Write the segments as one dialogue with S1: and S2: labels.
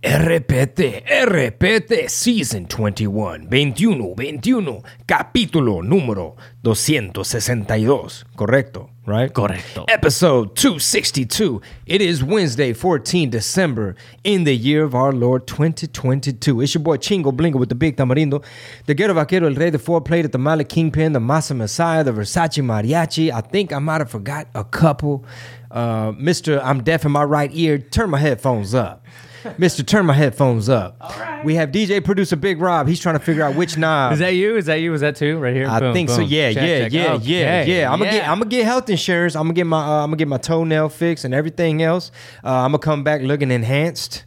S1: RPT, RPT Season 21, 21, 21, capítulo número 262. Correcto, right?
S2: Correcto.
S1: Episode 262. It is Wednesday, 14 December, in the year of our Lord 2022. It's your boy Chingo Blingo with the Big Tamarindo, the Ghetto Vaquero, El Rey, the Four Plate, the Malik Kingpin, the Masa Messiah, the Versace Mariachi. I think I might have forgot a couple. Uh, Mr. I'm deaf in my right ear. Turn my headphones up. Mr. Turn my headphones up. All right. We have DJ producer Big Rob. He's trying to figure out which knob.
S2: Is that you? Is that you? Is that two right here?
S1: I
S2: Boom,
S1: think so. Yeah,
S2: Check,
S1: yeah,
S2: check.
S1: yeah, yeah,
S2: Okay,
S1: yeah. I'm gonna get, I'm gonna get health insurance. I'm gonna get my, uh, I'm gonna get my toenail fixed and everything else. Uh, I'm gonna come back looking enhanced.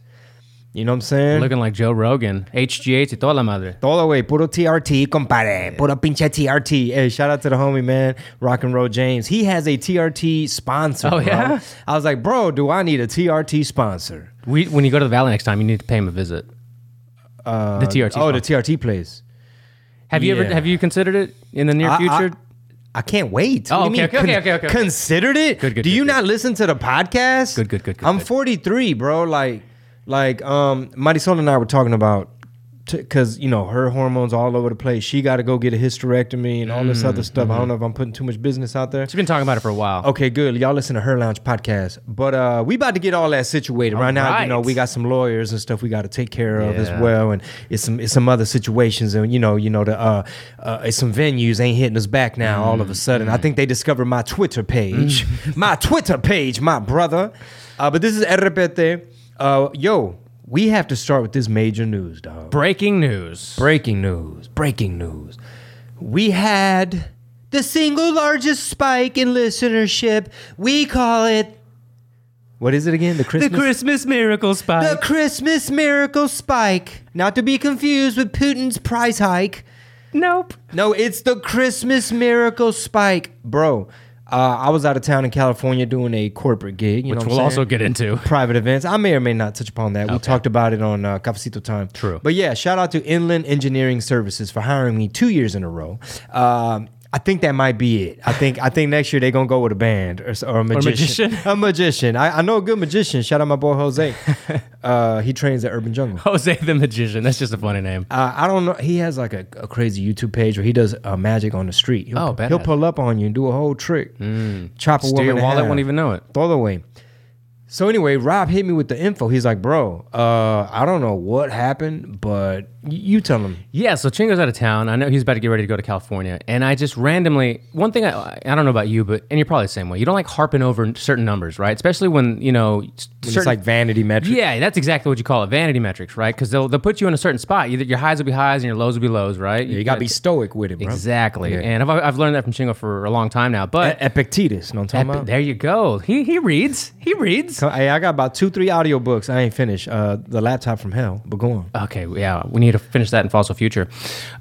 S1: You know what I'm saying?
S2: looking like Joe Rogan. HGH y toda la madre.
S1: Todo way, puro TRT, compadre. Puro pinche TRT. Hey, shout out to the homie, man. Rock and Roll James. He has a TRT sponsor.
S2: Oh,
S1: bro.
S2: yeah?
S1: I was like, bro, do I need a TRT sponsor?
S2: We, when you go to the Valley next time, you need to pay him a visit.
S1: Uh,
S2: The TRT
S1: Oh, the. TRT place.
S2: Have you
S1: yeah.
S2: ever have you considered it in the near
S1: I- I-
S2: future?
S1: I can't wait.
S2: Oh, okay,
S1: mean?
S2: okay, okay, okay, okay.
S1: Considered it?
S2: Good, good,
S1: Do
S2: good,
S1: you
S2: good.
S1: not listen to the podcast?
S2: Good, good, good, good,
S1: I'm 43, bro. Like, like, um, Marisol and I were talking about, because you know her hormones all over the place. She got to go get a hysterectomy and all this
S2: Mm,
S1: other stuff.
S2: mm-hmm.
S1: I don't know if I'm putting too much business out there.
S2: She's been talking about it for a while.
S1: Okay, good. Y'all listen to her lounge podcast. But uh we about to get all that situated. right now, you know, we got some lawyers and stuff we got to take care of as well. And it's some it's some other situations. And you know, you know, the uh, uh it's some venues ain't hitting us back now all of a sudden. I think they discovered my Twitter page. my Twitter page, my brother. Uh but this is RPT. Uh yo, we have to start with this major news, dog.
S2: Breaking news.
S1: Breaking news. Breaking news. We had the single largest spike in listenership. We call it. What is it again? The
S2: The
S1: Christmas.
S2: Christmas miracle spike.
S1: the Christmas miracle spike. Not to be confused with Putin's price hike.
S2: nope.
S1: No, it's the Christmas miracle spike, bro. Uh, I was out of town in California doing a corporate gig. You know
S2: Which
S1: what
S2: we'll also get into.
S1: private events. I may or may not touch upon that. We talked about it on uh, Cafecito Time.
S2: True.
S1: But yeah, shout out to Inland Engineering Services for hiring me two years in a row. Um, I think that might be it. I think I think next year they're gonna go with a band or, or a magician.
S2: magician?
S1: a magician. I, I know a good magician. Shout out my boy Jose. uh, he trains at Urban Jungle.
S2: Jose the Magician. That's just a funny name.
S1: Uh, I don't know. He has like a, a crazy YouTube page where he does uh, magic on the street. He'll,
S2: Oh,
S1: he'll.
S2: Mm.
S1: pull up on you and do a whole trick. Chop a
S2: Steal
S1: woman
S2: your wallet, won't even know it.
S1: Throw it away. So anyway, Rob hit me with the info. He's like, "Bro, uh, I don't know what happened, but y- you tell him."
S2: Yeah, so Chingo's out of town. I know he's about to get ready to go to California. And I just randomly, one thing I, I don't know about you, but, and you're probably the same way. You don't like harping over certain numbers, right? Especially when, you know, certain,
S1: it's like vanity metrics.
S2: yeah, that's exactly what you call it, vanity metrics, right? Because they'll, they'll put you in a certain spot. Either your highs will be highs and your lows will be lows, right?
S1: Yeah, you gotta be stoic with it, bro.
S2: Exactly.
S1: Yeah.
S2: And I've, I've learned that from Chingo for a long time now. But
S1: E- Epictetus, know what I'm talking
S2: Epi-
S1: about?
S2: there you go. He, he reads. He reads.
S1: So, hey, I got about two, three audiobooks. I ain't finished. Uh, the laptop from hell, but go on.
S2: Okay, yeah, we need to finish that in Fossil Future.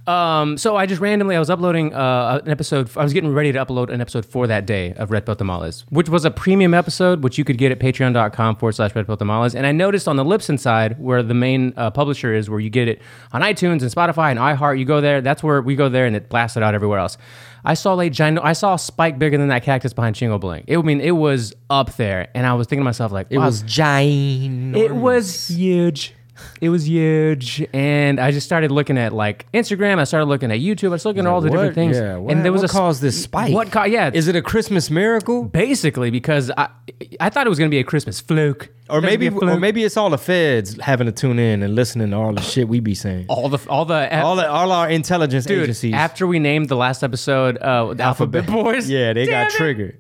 S2: Um, so I just randomly, I was uploading uh, an episode. I was getting ready to upload an episode for that day of Red Pill Tamales, which was a premium episode, which you could get at patreon.com forward slash Red Pill Tamales. And I noticed on the Libsyn side, where the main uh, publisher is, where you get it on iTunes and Spotify and iHeart, you go there. That's where we go there, and it blasts it out everywhere else. I saw a giant, I saw a spike bigger than that cactus behind Chingo Bling. It, I mean, it was up there, and I was thinking to myself, like,
S1: It was giant.
S2: it was huge. It was huge, and I just started looking at like Instagram. I started looking at YouTube. I was looking at all the different things,
S1: Yeah. What,
S2: and there was
S1: what
S2: a
S1: caused this spike?
S2: What? Ca- yeah,
S1: Is it a Christmas miracle?
S2: basically because I I thought it was gonna be a Christmas fluke,
S1: Or maybe,
S2: gonna be a
S1: or maybe it's all the feds having to tune in and listening to all the shit we be saying.
S2: all the all the
S1: All the, all our intelligence
S2: dude.
S1: agencies.
S2: After we named the last episode, uh, the Alphabet Boys,
S1: Yeah, they
S2: damn
S1: got
S2: it.
S1: triggered.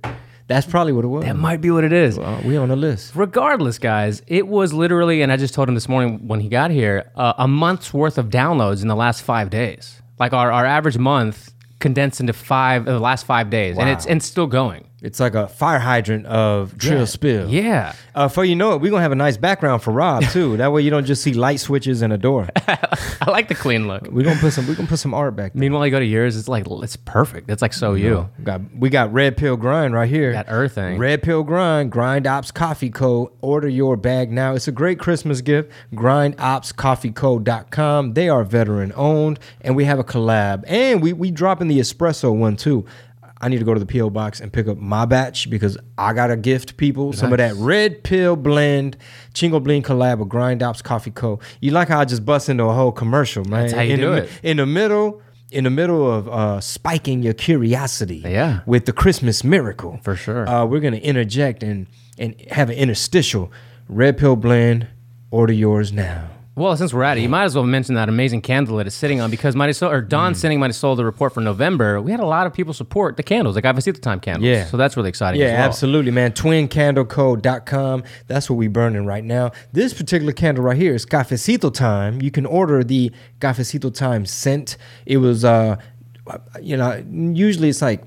S1: That's probably what it was.
S2: That might be what it is.
S1: Uh, we on the list.
S2: Regardless, guys, it was literally, and I just told him this morning when he got here, uh, a month's worth of downloads in the last five days. Like our, our average month condensed into five, uh, the last five days, and it's and it's still going.
S1: It's like a fire hydrant of Trill Spill.
S2: Yeah.
S1: Uh, for you know it, we're gonna have a nice background for Rob too. that way you don't just see light switches and a door.
S2: I like the clean look.
S1: We're gonna put some we're gonna put some art back there.
S2: Meanwhile, you go to yours, it's like it's perfect. It's like so you.
S1: We got we got Red Pill Grind right here.
S2: That Earth thing.
S1: Red Pill Grind, Grind Ops Coffee Co. Order your bag now. It's a great Christmas gift. GrindOpsCoffeeCo.com. They are veteran owned, and we have a collab. And we we dropping the espresso one too. I need to go to the PO box and pick up my batch because I gotta gift people some of that red pill blend Chingo Bling collab with Grind Ops Coffee Co. You like how I just bust into a whole commercial, man?
S2: That's how you
S1: in
S2: do
S1: the,
S2: it.
S1: In the middle, in the middle of uh, spiking your curiosity,
S2: Yeah.
S1: with the Christmas miracle,
S2: For sure.
S1: Uh, we're gonna interject and and have an interstitial red pill blend. Order yours now.
S2: Well, since we're at it, you might as well mention that amazing candle that it's sitting on because Marisol or
S1: Mm.
S2: Don sending Marisol the report for November. We had a lot of people support the candles, like Cafecito Time candles.
S1: Yeah.
S2: So that's really exciting.
S1: Yeah,
S2: well.
S1: absolutely, man. TwinCandleCo.com. That's what we're burning right now. This particular candle right here is Cafecito Time. You can order the Cafecito Time scent. It was, uh, you know, usually it's like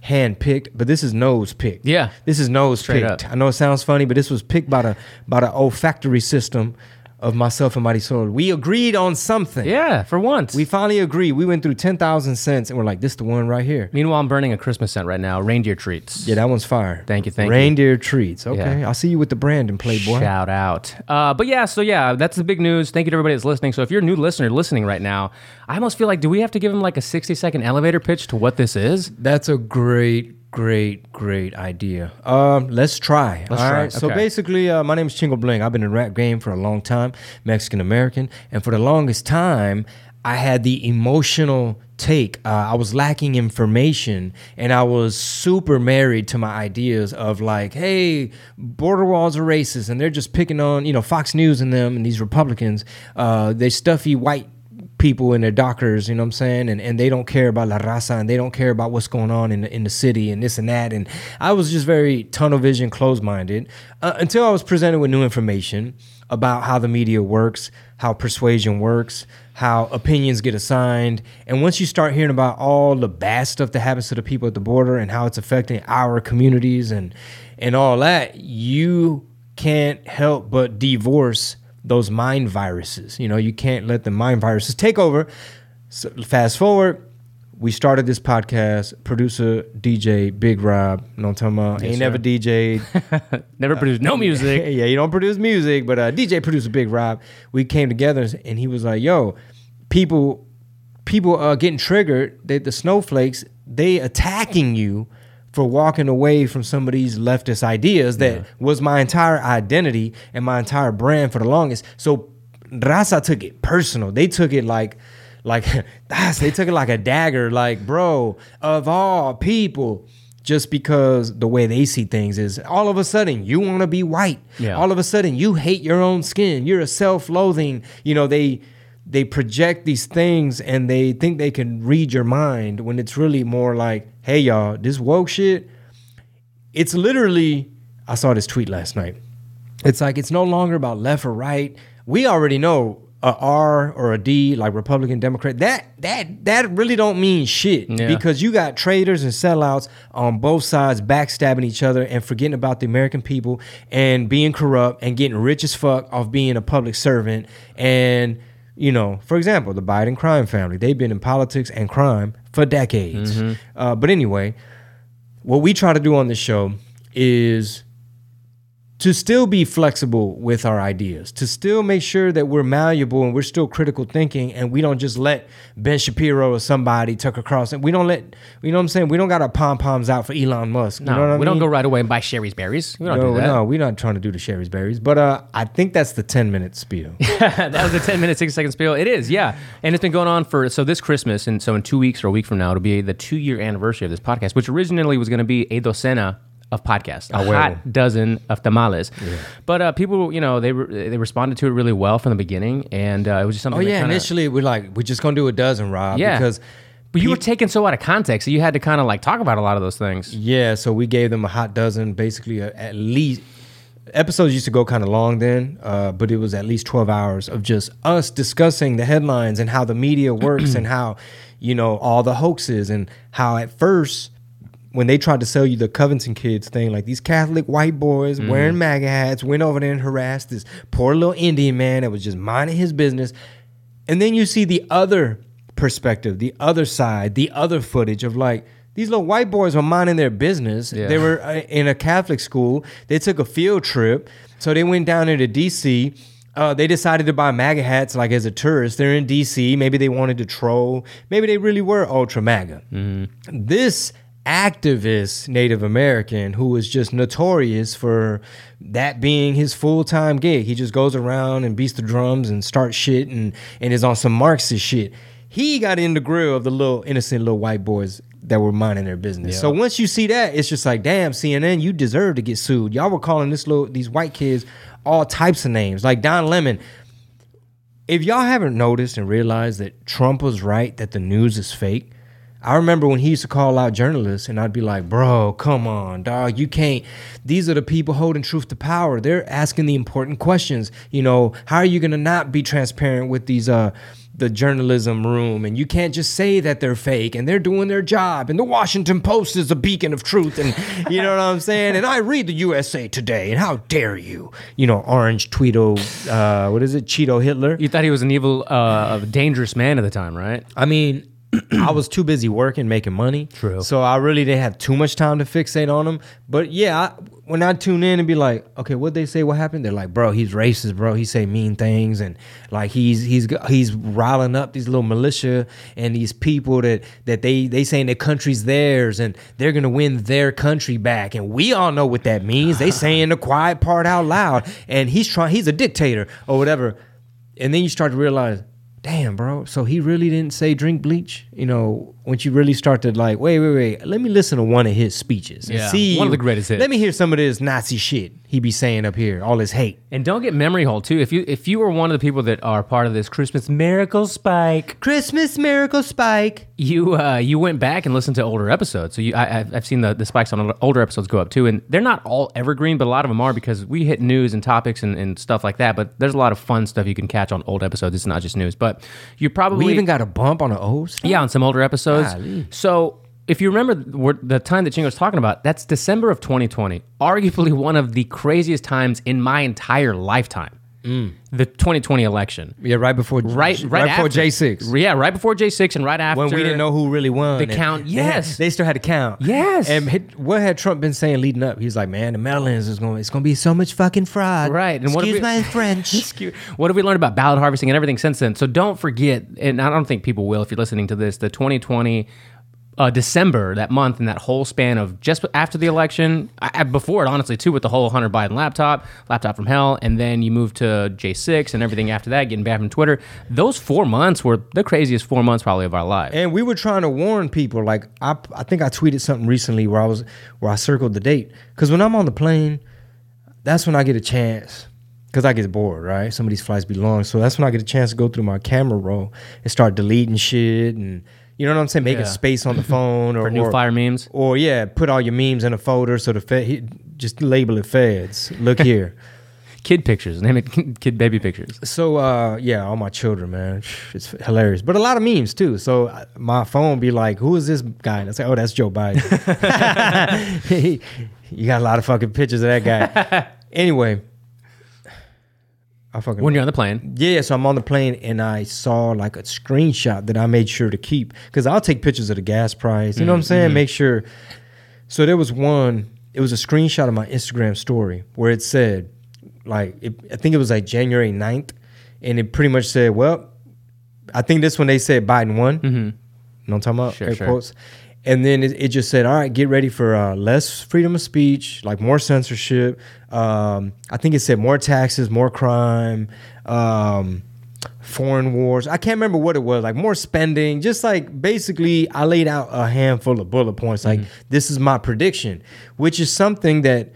S1: hand picked, but this is nose picked.
S2: Yeah.
S1: this is nose
S2: Straight
S1: picked.
S2: up.
S1: I know it sounds funny, but this was picked by the by the olfactory system of myself and Marisol. We agreed on something.
S2: Yeah, for once.
S1: We finally agreed. We went through ten thousand cents, and we're like, "This is the one right here."
S2: Meanwhile, I'm burning a Christmas scent right now. Reindeer treats.
S1: Yeah, that one's fire.
S2: Thank you, thank you.
S1: Reindeer treats. Okay,
S2: Yeah.
S1: I'll see you with the brand and Playboy.
S2: Shout out. Uh, but yeah, so yeah, that's the big news. Thank you to everybody that's listening. So if you're a new listener listening right now, I almost feel like, do we have to give them like a 60 second elevator pitch to what this is?
S1: That's a great, great, great idea. Um, let's try.
S2: Let's
S1: All
S2: try.
S1: right. So basically, uh, my name is Chingo Bling. I've been in rap game for a long time, Mexican American, and for the longest time, I had the emotional take. Uh, I was lacking information, and I was super married to my ideas of like, hey, border walls are racist, and they're just picking on you know Fox News and them and these Republicans. Uh, they stuffy white people in their dockers, you know what I'm saying? And and they don't care about La Raza and they don't care about what's going on in the, in the city and this and that. And I was just very tunnel vision, closed minded uh, until I was presented with new information about how the media works, how persuasion works, how opinions get assigned. And once you start hearing about all the bad stuff that happens to the people at the border and how it's affecting our communities and and all that, you can't help but divorce those mind viruses. You know, you can't let the mind viruses take over. So fast forward, we started this podcast. Producer DJ Big Rob, you know what I'm talking about? Ain't never DJ'd.
S2: Never produced no music.
S1: yeah, you don't produce music, but uh, DJ producer Big Rob. We came together and he was like, "Yo, people, people are getting triggered. They, the snowflakes, they attacking you." For walking away from some of these leftist ideas that was my entire identity and my entire brand for the longest. So Raza took it personal. They took it like, like they took it like a dagger. Like, bro, of all people, just because the way they see things is all of a sudden you want to be white.
S2: Yeah.
S1: All of a sudden you hate your own skin. You're a self-loathing. You know they they project these things and they think they can read your mind when it's really more like, hey y'all, this woke shit. It's literally. I saw this tweet last night. It's like it's no longer about left or right. We already know a R or a D, like Republican, Democrat. That that that really don't mean shit
S2: Yeah.
S1: because you got traitors and sellouts on both sides backstabbing each other and forgetting about the American people and being corrupt and getting rich as fuck off being a public servant. And you know, for example, the Biden crime family. They've been in politics and crime for decades. Uh, but anyway, what we try to do on this show is to still be flexible with our ideas, to still make sure that we're malleable and we're still critical thinking and we don't just let Ben Shapiro or somebody tuck across and we don't let you know what I'm saying? We don't got our pom poms out for Elon Musk.
S2: No,
S1: you know what I
S2: we don't go right away and buy Shari's berries. We don't
S1: no,
S2: do that.
S1: no, we're not trying to do the Shari's berries. But uh, I think that's the 10 minute spiel.
S2: that was a 10 minute, 60 second spiel. It is, yeah. And it's been going on for, so this Christmas, and so in two weeks or a week from now, it'll be the two year anniversary of this podcast, which originally was going to be a docena of podcasts, a
S1: Ah,
S2: hot dozen of tamales. But uh, people, you know, they re- they responded to it really well from the beginning, and uh, it was just something.
S1: oh, yeah.
S2: kinda-
S1: Initially, we're like, we're just going to do a dozen, Rob.
S2: Yeah.
S1: Because
S2: But you were taken so out of context, so you had to kind of like talk about a lot of those things.
S1: Yeah, so we gave them a hot dozen, basically a, at least. Episodes used to go kind of long then, uh, but it was at least twelve hours of just us discussing the headlines and how the media works and how, you know, all the hoaxes and how at first when they tried to sell you the Covington kids thing, like these Catholic white boys wearing MAGA hats went over there and harassed this poor little Indian man that was just minding his business. And then you see the other perspective, the other side, the other footage of like these little white boys were minding their business.
S2: Yeah.
S1: They were uh, in a Catholic school. They took a field trip, so they went down into D.C. Uh, they decided to buy MAGA hats like as a tourist. They're in D.C. Maybe they wanted to troll. Maybe they really were ultra MAGA. This activist Native American who was just notorious for that being his full time gig. He just goes around and beats the drums and starts shit and, and is on some Marxist shit. He got in the grill of the little innocent little white boys that were minding their business. So once you see that, it's just like, damn, CNN, you deserve to get sued. Y'all were calling this little these white kids all types of names. Like Don Lemon. If y'all haven't noticed and realized that Trump was right that the news is fake, I remember when he used to call out journalists, and I'd be like, "Bro, come on, dog. You can't. These are the people holding truth to power. They're asking the important questions. You know, how are you gonna not be transparent with these uh the journalism room? And you can't just say that they're fake and they're doing their job. And the Washington Post is a beacon of truth. And you know what I'm saying? And I read the USA Today. And how dare you? You know, Orange Tweedo. Uh, what is it? Cheeto Hitler.
S2: You thought he was an evil, uh, dangerous man at the time, right?
S1: I mean, I was too busy working, making money.
S2: True.
S1: So I really didn't have too much time to fixate on them. But yeah, I, when I tune in and be like, okay, what they say? What happened? They're like, bro, he's racist, bro. He say mean things, and like he's he's he's riling up these little militia and these people that that they they saying their country's theirs and they're gonna win their country back, and we all know what that means. They saying the quiet part out loud, and he's trying. He's a dictator or whatever. And then you start to realize, damn, bro. So he really didn't say drink bleach. You know, once you really start to like, wait, wait, wait. Let me listen to one of his speeches and
S2: Yeah,
S1: see
S2: one of the greatest hits.
S1: Let me hear some of this Nazi shit he be saying up here. All his hate.
S2: And don't get memory hole too. If you if you were one of the people that are part of this Christmas miracle spike,
S1: Christmas miracle spike.
S2: you uh, you went back and listened to older episodes. So you, I, I've- seen the, the spikes on older episodes go up too, and they're not all evergreen, but a lot of them are because we hit news and topics and, and stuff like that. But there's a lot of fun stuff you can catch on old episodes. It's not just news, but you probably
S1: We even got a bump on the O's.
S2: yeah on some older episodes.
S1: Golly.
S2: So if you remember the time that Chingo's talking about, that's December of 2020, arguably one of the craziest times in my entire lifetime. Mm. The 2020 election.
S1: Yeah, right before
S2: Right, right,
S1: before
S2: after-
S1: J six.
S2: Yeah, right before J six and right after
S1: When we didn't know who really won.
S2: The count-
S1: they had-
S2: yes.
S1: They, still had to count.
S2: Yes.
S1: And what had Trump been saying leading up? He's like, man, the Netherlands is going. It's going to be so much fucking fraud.
S2: Right, and what
S1: Excuse
S2: we-
S1: my French.
S2: Excuse- What have we learned about ballot harvesting and everything since then? So don't forget, and I don't think people will if you're listening to this, the 2020 uh, December, that month, and that whole span of just after the election, I, before it, honestly, too, with the whole Hunter Biden laptop, laptop from hell, and then you move to J6 and everything after that, getting banned from Twitter. Those four months were the craziest four months probably of our lives.
S1: And we were trying to warn people. Like I, I think I tweeted something recently where I was where I circled the date. Because when I'm on the plane, that's when I get a chance. Because I get bored, right? Some of these flights be long, so that's when I get a chance to go through my camera roll and start deleting shit, and you know what I'm saying, making
S2: Yeah.
S1: space on the phone or
S2: For new
S1: or,
S2: fire memes.
S1: or yeah, put all your memes in a folder so the fed just label it feds. Look here.
S2: Kid pictures, name it kid baby pictures.
S1: So uh, yeah, all my children, man, it's hilarious. But a lot of memes too. So my phone be like, "Who is this guy?" And I say, "Oh, that's Joe Biden." You got a lot of fucking pictures of that guy. anyway, I fucking
S2: When you're on the plane,
S1: yeah. So I'm on the plane and I saw like a screenshot that I made sure to keep because I'll take pictures of the gas price. You know what I'm saying? Make sure. So there was one. It was a screenshot of my Instagram story where it said, like, it, I think it was like January 9th, and it pretty much said, well, I think this one they said Biden won. Mm-hmm. You know what I'm talking about?
S2: Sure,
S1: Air
S2: sure.
S1: quotes. And then it, it just said, all right, get ready for uh, less freedom of speech, like more censorship. Um, I think it said more taxes, more crime, um, foreign wars. I can't remember what it was, like more spending. Just like basically, I laid out a handful of bullet points, like this is my prediction, which is something that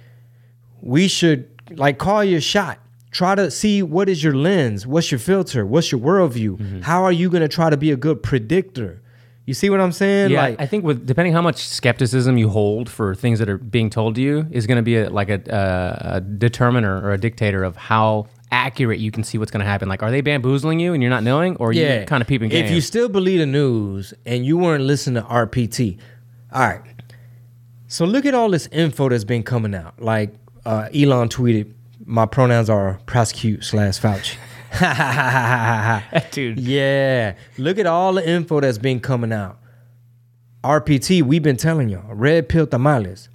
S1: we should like call your shot. Try to see what is your lens, what's your filter, what's your worldview. How are you going to try to be a good predictor? You see what I'm saying?
S2: Yeah,
S1: like
S2: I think with depending how much skepticism you hold for things that are being told to you is going to be a, like a, a, a determiner or a dictator of how accurate you can see what's going to happen. Like, are they bamboozling you and you're not knowing, or are you kind of peeping game?
S1: If you still believe the news and you weren't listening to RPT, all right. So look at all this info that's been coming out. Like uh, Elon tweeted, "My pronouns are prosecute slash Fauci."
S2: Dude.
S1: Yeah. Look at all the info that's been coming out. RPT, we've been telling y'all, red pill tamales.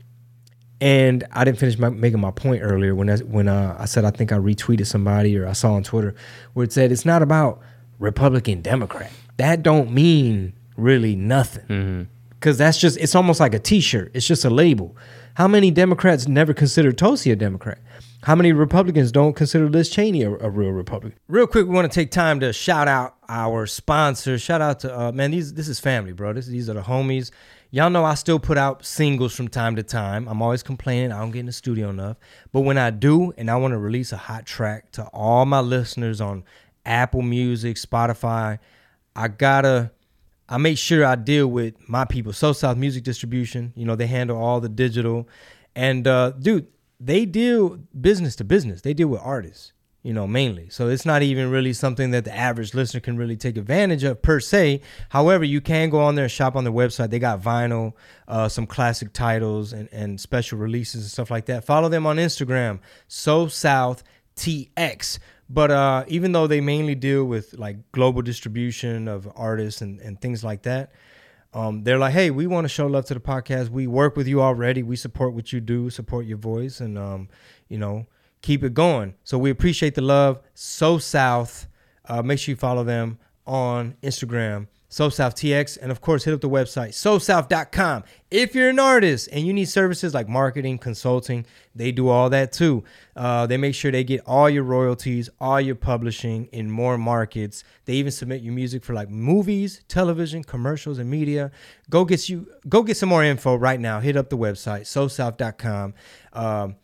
S1: And I didn't finish my, making my point earlier when I, when uh, I said I think I retweeted somebody or I saw on Twitter where it said it's not about Republican Democrat. That don't mean really nothing. Because because that's just it's almost like a T-shirt. It's just a label. How many Democrats never considered Tulsi a Democrat? How many Republicans don't consider Liz Cheney a, a real Republican? Real quick, we want to take time to shout out our sponsors. Shout out to uh, man, these this is family, bro. This, these are the homies. Y'all know I still put out singles from time to time. I'm always complaining I don't get in the studio enough, but when I do, and I want to release a hot track to all my listeners on Apple Music, Spotify, I gotta I make sure I deal with my people. So South Music Distribution, you know, they handle all the digital. And uh, dude, they deal business to business. They deal with artists, you know, mainly. So it's not even really something that the average listener can really take advantage of per se. However, you can go on there and shop on their website. They got vinyl, uh, some classic titles and, and special releases and stuff like that. Follow them on Instagram, So South TX. But uh, even though they mainly deal with like global distribution of artists and, and things like that, um, they're like, hey, we want to show love to the podcast. We work with you already. We support what you do, support your voice, and um, you know, keep it going. So we appreciate the love. So South, uh, make sure you follow them on Instagram So South TX, and of course, hit up the website SoSouth.com. If you're an artist and you need services like marketing, consulting, they do all that too. Uh, they make sure they get all your royalties, all your publishing in more markets. They even submit your music for like movies, television, commercials, and media. Go get you go get some more info right now. Hit up the website SoSouth.com. Um,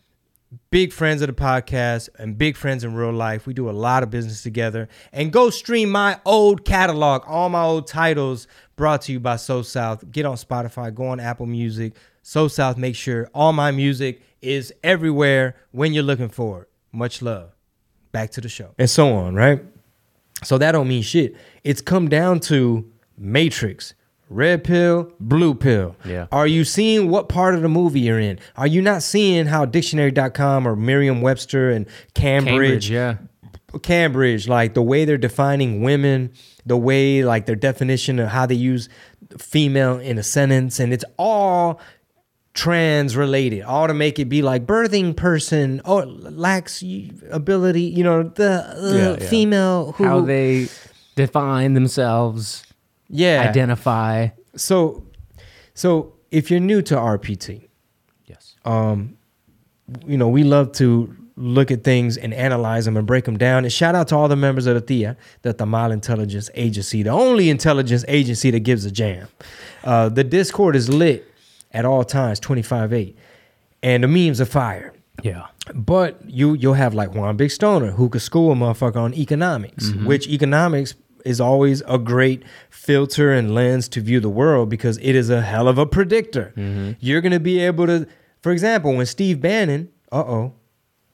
S1: big friends of the podcast and big friends in real life. We do a lot of business together. And go stream my old catalog, all my old titles brought to you by So South. Get on Spotify, go on Apple Music. So South, make sure all my music is everywhere when you're looking for it. Much love. Back to the show. And so on, right? So that don't mean shit. It's come down to Matrix. Red pill, blue pill.
S2: Yeah.
S1: Are you seeing what part of the movie you're in? Are you not seeing how dictionary.com or Merriam Webster and Cambridge,
S2: Cambridge, yeah.
S1: Cambridge, like the way they're defining women, the way like their definition of how they use female in a sentence, and it's all trans related, all to make it be like birthing person or lacks ability, you know, the uh,
S2: Yeah, yeah.
S1: female who
S2: How they define themselves,
S1: yeah
S2: identify.
S1: So, so if you're new to RPT,
S2: Yes.
S1: um, you know, we love to look at things and analyze them and break them down. And shout out to all the members of the TIA, the Tamale Intelligence Agency, the only intelligence agency that gives a jam. Uh, the Discord is lit at all times, 25-8. And the memes are fire.
S2: Yeah.
S1: But you you'll have like Juan Big Stoner who could school a motherfucker on economics, which economics is always a great filter and lens to view the world because it is a hell of a predictor. You're gonna be able to, for example, when Steve Bannon, uh oh,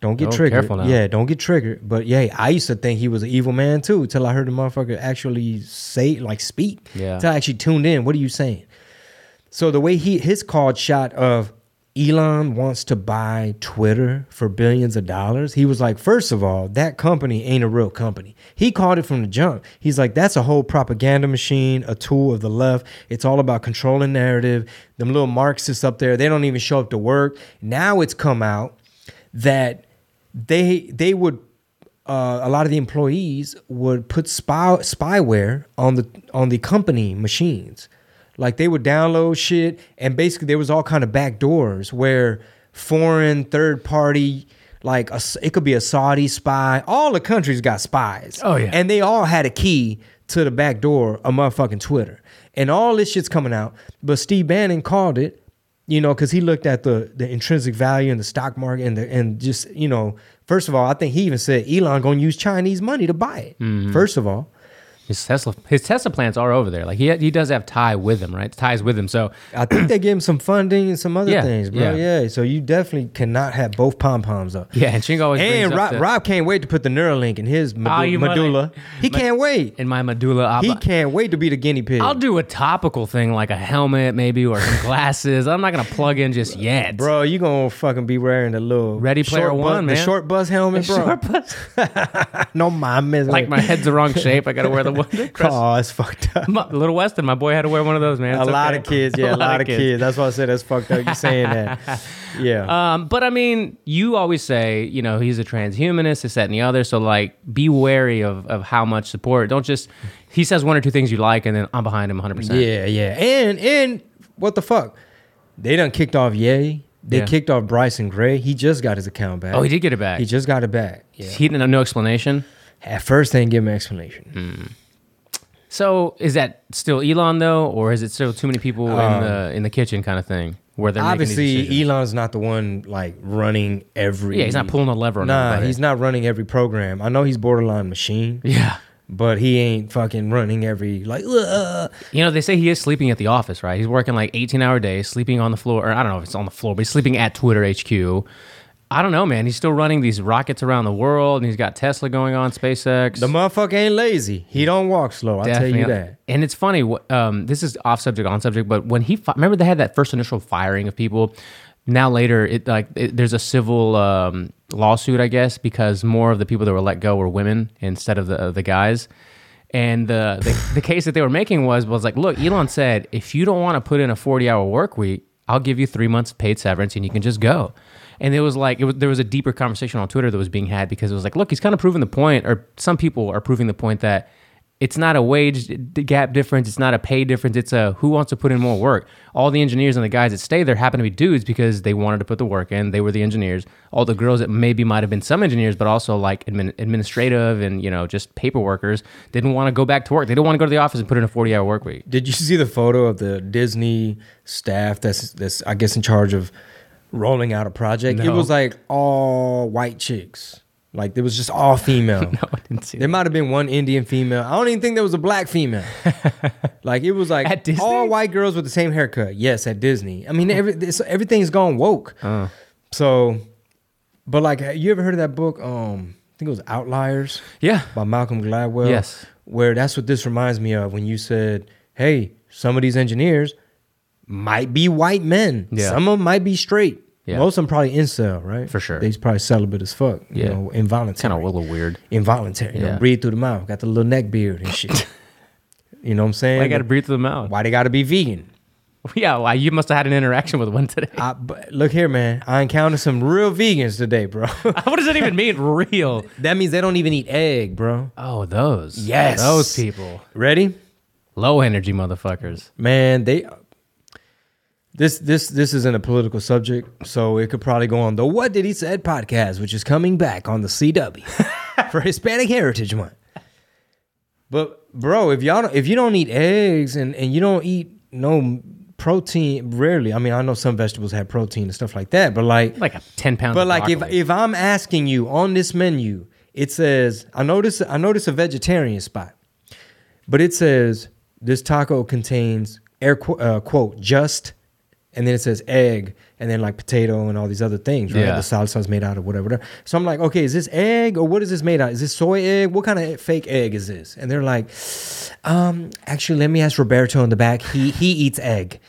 S1: don't get
S2: Oh,
S1: triggered.
S2: careful now.
S1: Yeah, don't get triggered. But yeah, I used to think he was an evil man too, till I heard the motherfucker actually say like speak.
S2: Yeah.
S1: Till I actually tuned in. What are you saying? So the way he his called shot of Elon wants to buy Twitter for billions of dollars, he was like, first of all, that company ain't a real company. He called it from the jump. He's like, that's a whole propaganda machine, a tool of the left. It's all about controlling narrative. Them little Marxists up there, they don't even show up to work. Now it's come out that they they would uh, a lot of the employees would put spy spyware on the on the company machines. Like they would download shit, and basically there was all kind of back doors where foreign third party, like a, it could be a Saudi spy. All the countries got spies.
S2: Oh, yeah.
S1: and they all had a key to the back door of motherfucking Twitter, and all this shit's coming out. But Steve Bannon called it you know, because he looked at the the intrinsic value in the stock market and the, and just you know, first of all, I think he even said Elon gonna use Chinese money to buy it.
S2: Mm-hmm.
S1: First of all,
S2: His Tesla, his Tesla plants are over there. Like he he does have tie with him, right? Ties with him. So
S1: I think they gave him some funding and some other
S2: Yeah,
S1: things, bro.
S2: yeah.
S1: Yeah. so you definitely cannot have both pom poms up.
S2: yeah, and Chingo always
S1: And
S2: up
S1: Rob,
S2: the-
S1: Rob can't wait to put the Neuralink in his ah, medu-
S2: Oh, you mother-
S1: medulla. He
S2: Ma-
S1: can't wait.
S2: in my medulla. I'll,
S1: He can't wait to be the guinea pig.
S2: I'll do a topical thing like a helmet, maybe, or some glasses. I'm not gonna plug in just yet,
S1: Bro, you gonna fucking be wearing the little
S2: Ready Player
S1: short
S2: One,
S1: bus,
S2: man.
S1: the short bus helmet, bro.
S2: Short bus.
S1: no, my
S2: like my head's the wrong shape. I gotta wear the
S1: Oh, it's fucked up.
S2: My- Little Weston, my boy had to wear one of those, man.
S1: a
S2: It's
S1: lot
S2: okay.
S1: of kids, yeah, a, lot, of kids. That's why I said that's fucked up. You saying that? Yeah.
S2: Um, but I mean, you always say, you know, he's a transhumanist, this, that, and the other. So like, be wary of of how much support. Don't just he says one or two things you like, and then I'm behind him 100. percent
S1: Yeah, yeah, and and what the fuck? They done kicked off Yay. They
S2: Yeah.
S1: kicked off Bryson Gray. He just got his account back.
S2: Oh, he did get it back.
S1: He just got it back. Yeah.
S2: He didn't have no explanation.
S1: At first, they didn't give him an explanation.
S2: Hmm. So is that still Elon though, or is it still too many people in the in the kitchen kind of thing where they're making these
S1: Um, Obviously,
S2: decisions?
S1: Elon's not the one like running every.
S2: Yeah, he's not pulling a lever on
S1: Nah,
S2: everybody.
S1: he's not running every program. I know he's borderline machine,
S2: Yeah.
S1: but he ain't fucking running every like. "Ugh."
S2: You know, they say he is sleeping at the office, right? He's working like 18 hour days, sleeping on the floor, or I don't know if it's on the floor, but he's sleeping at Twitter HQ. I don't know, man. He's still running these rockets around the world, and he's got Tesla going on, SpaceX.
S1: The motherfucker ain't lazy. He don't walk slow. I'll tell you that.
S2: And it's funny. Um, this is off subject, on subject, but when he fi- remember they had that first initial firing of people. Now later, it like it, there's a civil um, lawsuit, I guess, because more of the people that were let go were women instead of the the guys. And the, the the case that they were making was was like, look, Elon said, if you don't want to put in a 40 hour work week, I'll give you three months paid severance and you can just go. And it was like it was, there was a deeper conversation on Twitter that was being had because it was like, look, he's kind of proving the point, or some people are proving the point that it's not a wage gap difference, it's not a pay difference, it's a who wants to put in more work. All the engineers and the guys that stay there happen to be dudes because they wanted to put the work in. They were the engineers. All the girls that maybe might have been some engineers, but also like admin, administrative and you know just paper workers didn't want to go back to work. They didn't want to go to the office and put in a forty hour work week.
S1: Did you see the photo of the Disney staff that's that's I guess in charge of rolling out a project? It was like all white chicks. Like it was just all female.
S2: No, I didn't see
S1: There might have been one Indian female. I don't even think there was a black female. like it was like all white girls with the same haircut. Yes, at Disney. I mean, every, everything's gone woke.
S2: Uh.
S1: So, but like, you ever heard of that book? Um, I think it was Outliers
S2: Yeah.
S1: by Malcolm Gladwell.
S2: Yes.
S1: Where that's what this reminds me of when you said, "Hey, some of these engineers might be white men.
S2: Yeah.
S1: Some of them might be straight.
S2: Yeah.
S1: Most of them probably incel, right?
S2: For sure.
S1: They's probably celibate as fuck. You
S2: Yeah.
S1: know, involuntary.
S2: Kind of a little weird.
S1: Involuntary. You
S2: Yeah.
S1: know, breathe through the mouth. Got the little neck beard and shit. you know what I'm saying?
S2: I got to breathe through the mouth.
S1: Why they got to be vegan?
S2: Yeah, well, you must have had an interaction with one today.
S1: I, look here, man. I encountered some real vegans today, bro.
S2: what does that even mean? Real?
S1: that means they don't even eat egg, bro.
S2: Oh, those.
S1: Yes.
S2: those people.
S1: Ready?
S2: Low energy motherfuckers.
S1: Man, they this this this isn't a political subject, so it could probably go on the What Did He Said podcast, which is coming back on the CW for Hispanic Heritage Month. But bro, if y'all don't, if you don't eat eggs and and you don't eat no protein, rarely. I mean, I know some vegetables have protein and stuff like that, but like
S2: Like a ten pound.
S1: but like if if I'm asking you on this menu, it says I notice I notice a vegetarian spot, but it says this taco contains air uh, quote just, and then it says egg, and then like potato and all these other things. Right,
S2: Yeah.
S1: the salsa's made out of whatever. whatever. So I'm like, okay, is this egg or what is this made out? Is this soy egg? What kind of fake egg is this? And they're like, um, actually, let me ask Roberto in the back. He he eats egg.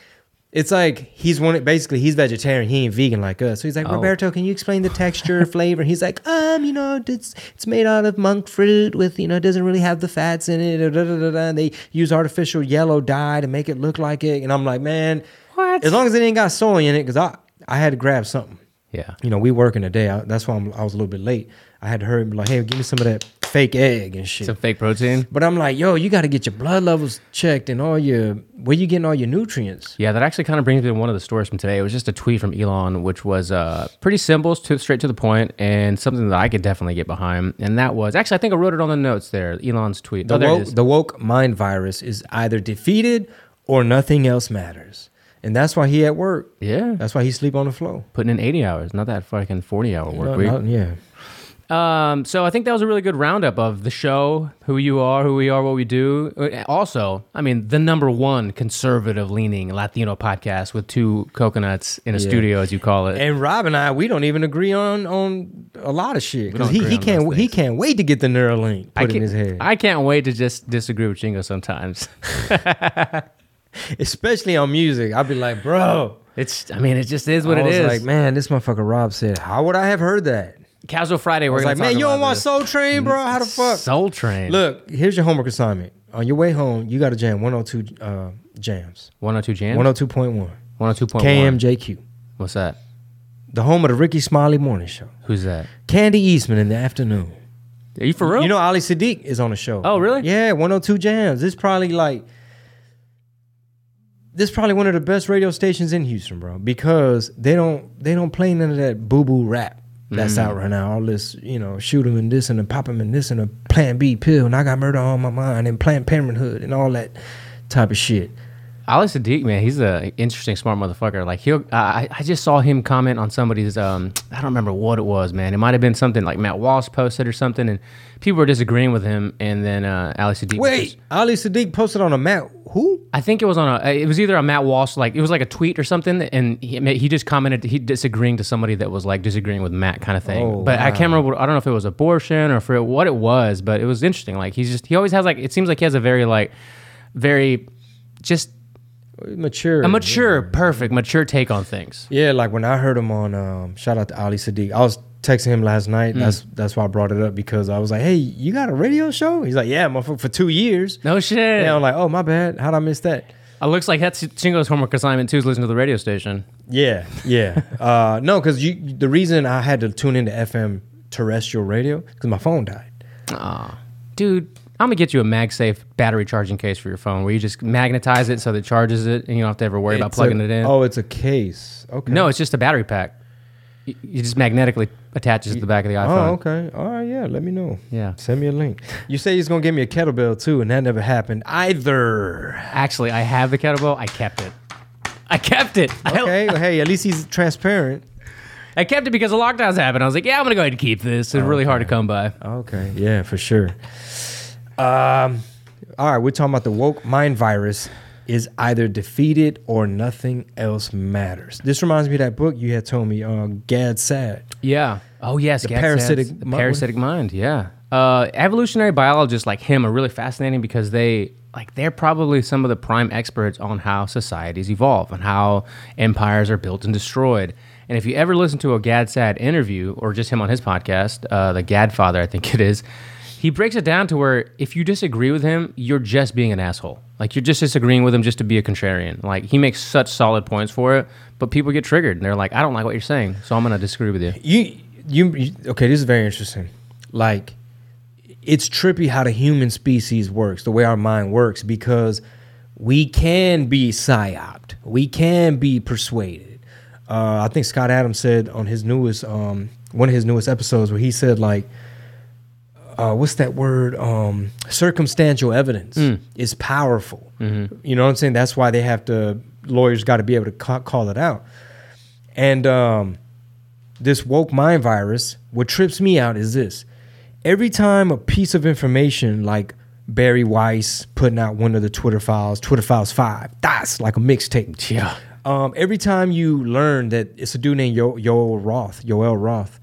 S1: It's like he's one. Basically, he's vegetarian. He ain't vegan like us. So he's like,
S2: Oh.
S1: Roberto, can you explain the texture, flavor? He's like, um, you know, it's it's made out of monk fruit with you know, it doesn't really have the fats in it. And they use artificial yellow dye to make it look like it. And I'm like, man,
S2: What?
S1: as long as it ain't got soy in it, because I I had to grab something.
S2: yeah.
S1: You know, we work working today. I, that's why I'm, I was a little bit late. I had to hurry and be like, hey, give me some of that fake egg and shit.
S2: Some fake protein.
S1: But I'm like, yo, you got to get your blood levels checked and all your where you getting all your nutrients.
S2: Yeah, that actually kind of brings me to one of the stories from today. It was just a tweet from Elon, which was uh, pretty simple, to, straight to the point, and something that I could definitely get behind. And that was actually, I think I wrote it on the notes there. Elon's tweet.
S1: The
S2: oh, there
S1: woke,
S2: is.
S1: the woke mind virus is either defeated or nothing else matters, and that's why he at work.
S2: yeah,
S1: That's why he sleep on the floor.
S2: putting in 80 hours, not that fucking 40 hour work
S1: No,
S2: week.
S1: no, yeah,
S2: Um, so I think that was a really good roundup of the show, who you are, who we are, what we do. Uh, Also, I mean, the number one conservative leaning Latino podcast with two coconuts in a
S1: Yeah.
S2: studio, as you call it.
S1: and Rob and I, we don't even agree on on a lot of shit because he, he can't he can't wait to get the Neuralink put in his head,
S2: I can't wait to just disagree with Chingo sometimes.
S1: especially on music. I'd be like, bro,
S2: It's, I mean, it just is what it is.
S1: I
S2: it
S1: was
S2: is.
S1: Like, man, this motherfucker Rob said, how would I have heard that?
S2: Casual Friday, we're
S1: was like, man, you don't want
S2: this.
S1: Soul Train, bro? How the fuck?
S2: Soul Train.
S1: Look, here's your homework assignment. On your way home, you got to jam 102 uh, jams.
S2: 102 Jam?
S1: 102.1.
S2: 102.1.
S1: KMJQ.
S2: What's that?
S1: The home of the Rickey Smiley Morning Show.
S2: Who's that?
S1: Kandi Eastman in the afternoon.
S2: Are you for real?
S1: You know, Ali Siddiq is on the show.
S2: Oh, really?
S1: Yeah, 102 jams. It's probably like this is probably one of the best radio stations in Houston, bro, because they don't they don't play none of that boo boo rap that's mm-hmm. out right now. All this, you know, shoot him and this and a pop him and this and a Plan B pill and I got murder on my mind and Planned Parenthood and all that type of shit.
S2: Ali Siddiq, man, he's a interesting, smart motherfucker. Like he'll, I, I just saw him comment on somebody's. Um, I don't remember what it was, man. It might have been something like Matt Walsh posted or something, and people were disagreeing with him. And then uh, Ali Siddiq.
S1: Wait,
S2: just-
S1: Ali Siddiq posted on a Matt Who?
S2: I think it was on a. It was either a Matt Walsh, like it was like a tweet or something, and he, he just commented he disagreeing to somebody that was like disagreeing with Matt, kind of thing.
S1: Oh,
S2: but I can't remember. I don't know if it was abortion or for what it was, but it was interesting. Like he's just he always has like it seems like he has a very like very just
S1: Mature.
S2: a mature, perfect, mature take on things.
S1: Yeah, like when I heard him on um, shout out to Ali Siddiq. I was texting him last night. That's that's why I brought it up because I was like, "Hey, you got a radio show?" He's like, "Yeah, motherfucker, for two years."
S2: No shit.
S1: Yeah, I'm like, "Oh, my bad. How'd I miss that?"
S2: It looks like that's Chingo's homework assignment too is listen to the radio station.
S1: Yeah, yeah. uh, no, because you the reason I had to tune into FM terrestrial radio because my phone died.
S2: Aw. Dude, I'm gonna get you a MagSafe battery charging case for your phone where you just magnetize it so that it charges it and you don't have to ever worry about
S1: It's
S2: plugging
S1: a-
S2: it in.
S1: Oh, it's a case. Okay.
S2: No, it's just a battery pack. You, you just magnetically attaches to the back of the oh, iPhone.
S1: Oh, okay. All right. Yeah. Let me know.
S2: Yeah.
S1: Send me a link. You say he's gonna give me a kettlebell too, and that never happened either.
S2: Actually, I have the kettlebell. I kept it. I kept it.
S1: Okay. well, hey, at least he's transparent.
S2: I, kept it because the lockdowns happened. I was like, yeah, I'm gonna go ahead and keep this. It's really hard to come by.
S1: Okay, yeah, for sure. Um, all right, we're talking about the woke mind virus is either defeated or nothing else matters. This reminds me of that book you had told me, uh, Gad Saad.
S2: Yeah. Oh yes, the
S1: parasitic
S2: the
S1: mi-
S2: parasitic mind. Yeah. Uh, evolutionary biologists like him are really fascinating because they like they're probably some of the prime experts on how societies evolve and how empires are built and destroyed. And if you ever listen to a Gad Saad interview or just him on his podcast, uh, the Gadfather, I think it is, he breaks it down to where if you disagree with him, you're just being an asshole. Like you're just disagreeing with him just to be a contrarian. Like he makes such solid points for it, but people get triggered and they're like, I don't like what you're saying, so I'm gonna disagree with you.
S1: You, you, you, okay, this is very interesting. Like, it's trippy how the human species works, the way our mind works, because we can be psyoped, we can be persuaded. Uh, I think Scott Adams said on his newest, um, one of his newest episodes, where he said like, uh, what's that word? Um, circumstantial evidence is powerful. You know what I'm saying? That's why they have to. Lawyers got to be able to ca- call it out. And um, this woke mind virus, what trips me out is this: every time a piece of information like Bari Weiss putting out one of the Twitter files, Twitter files five, that's like a mixtape.
S2: Yeah.
S1: Um, every time you learn that it's a dude named Yo- Yoel Roth, Yoel Roth,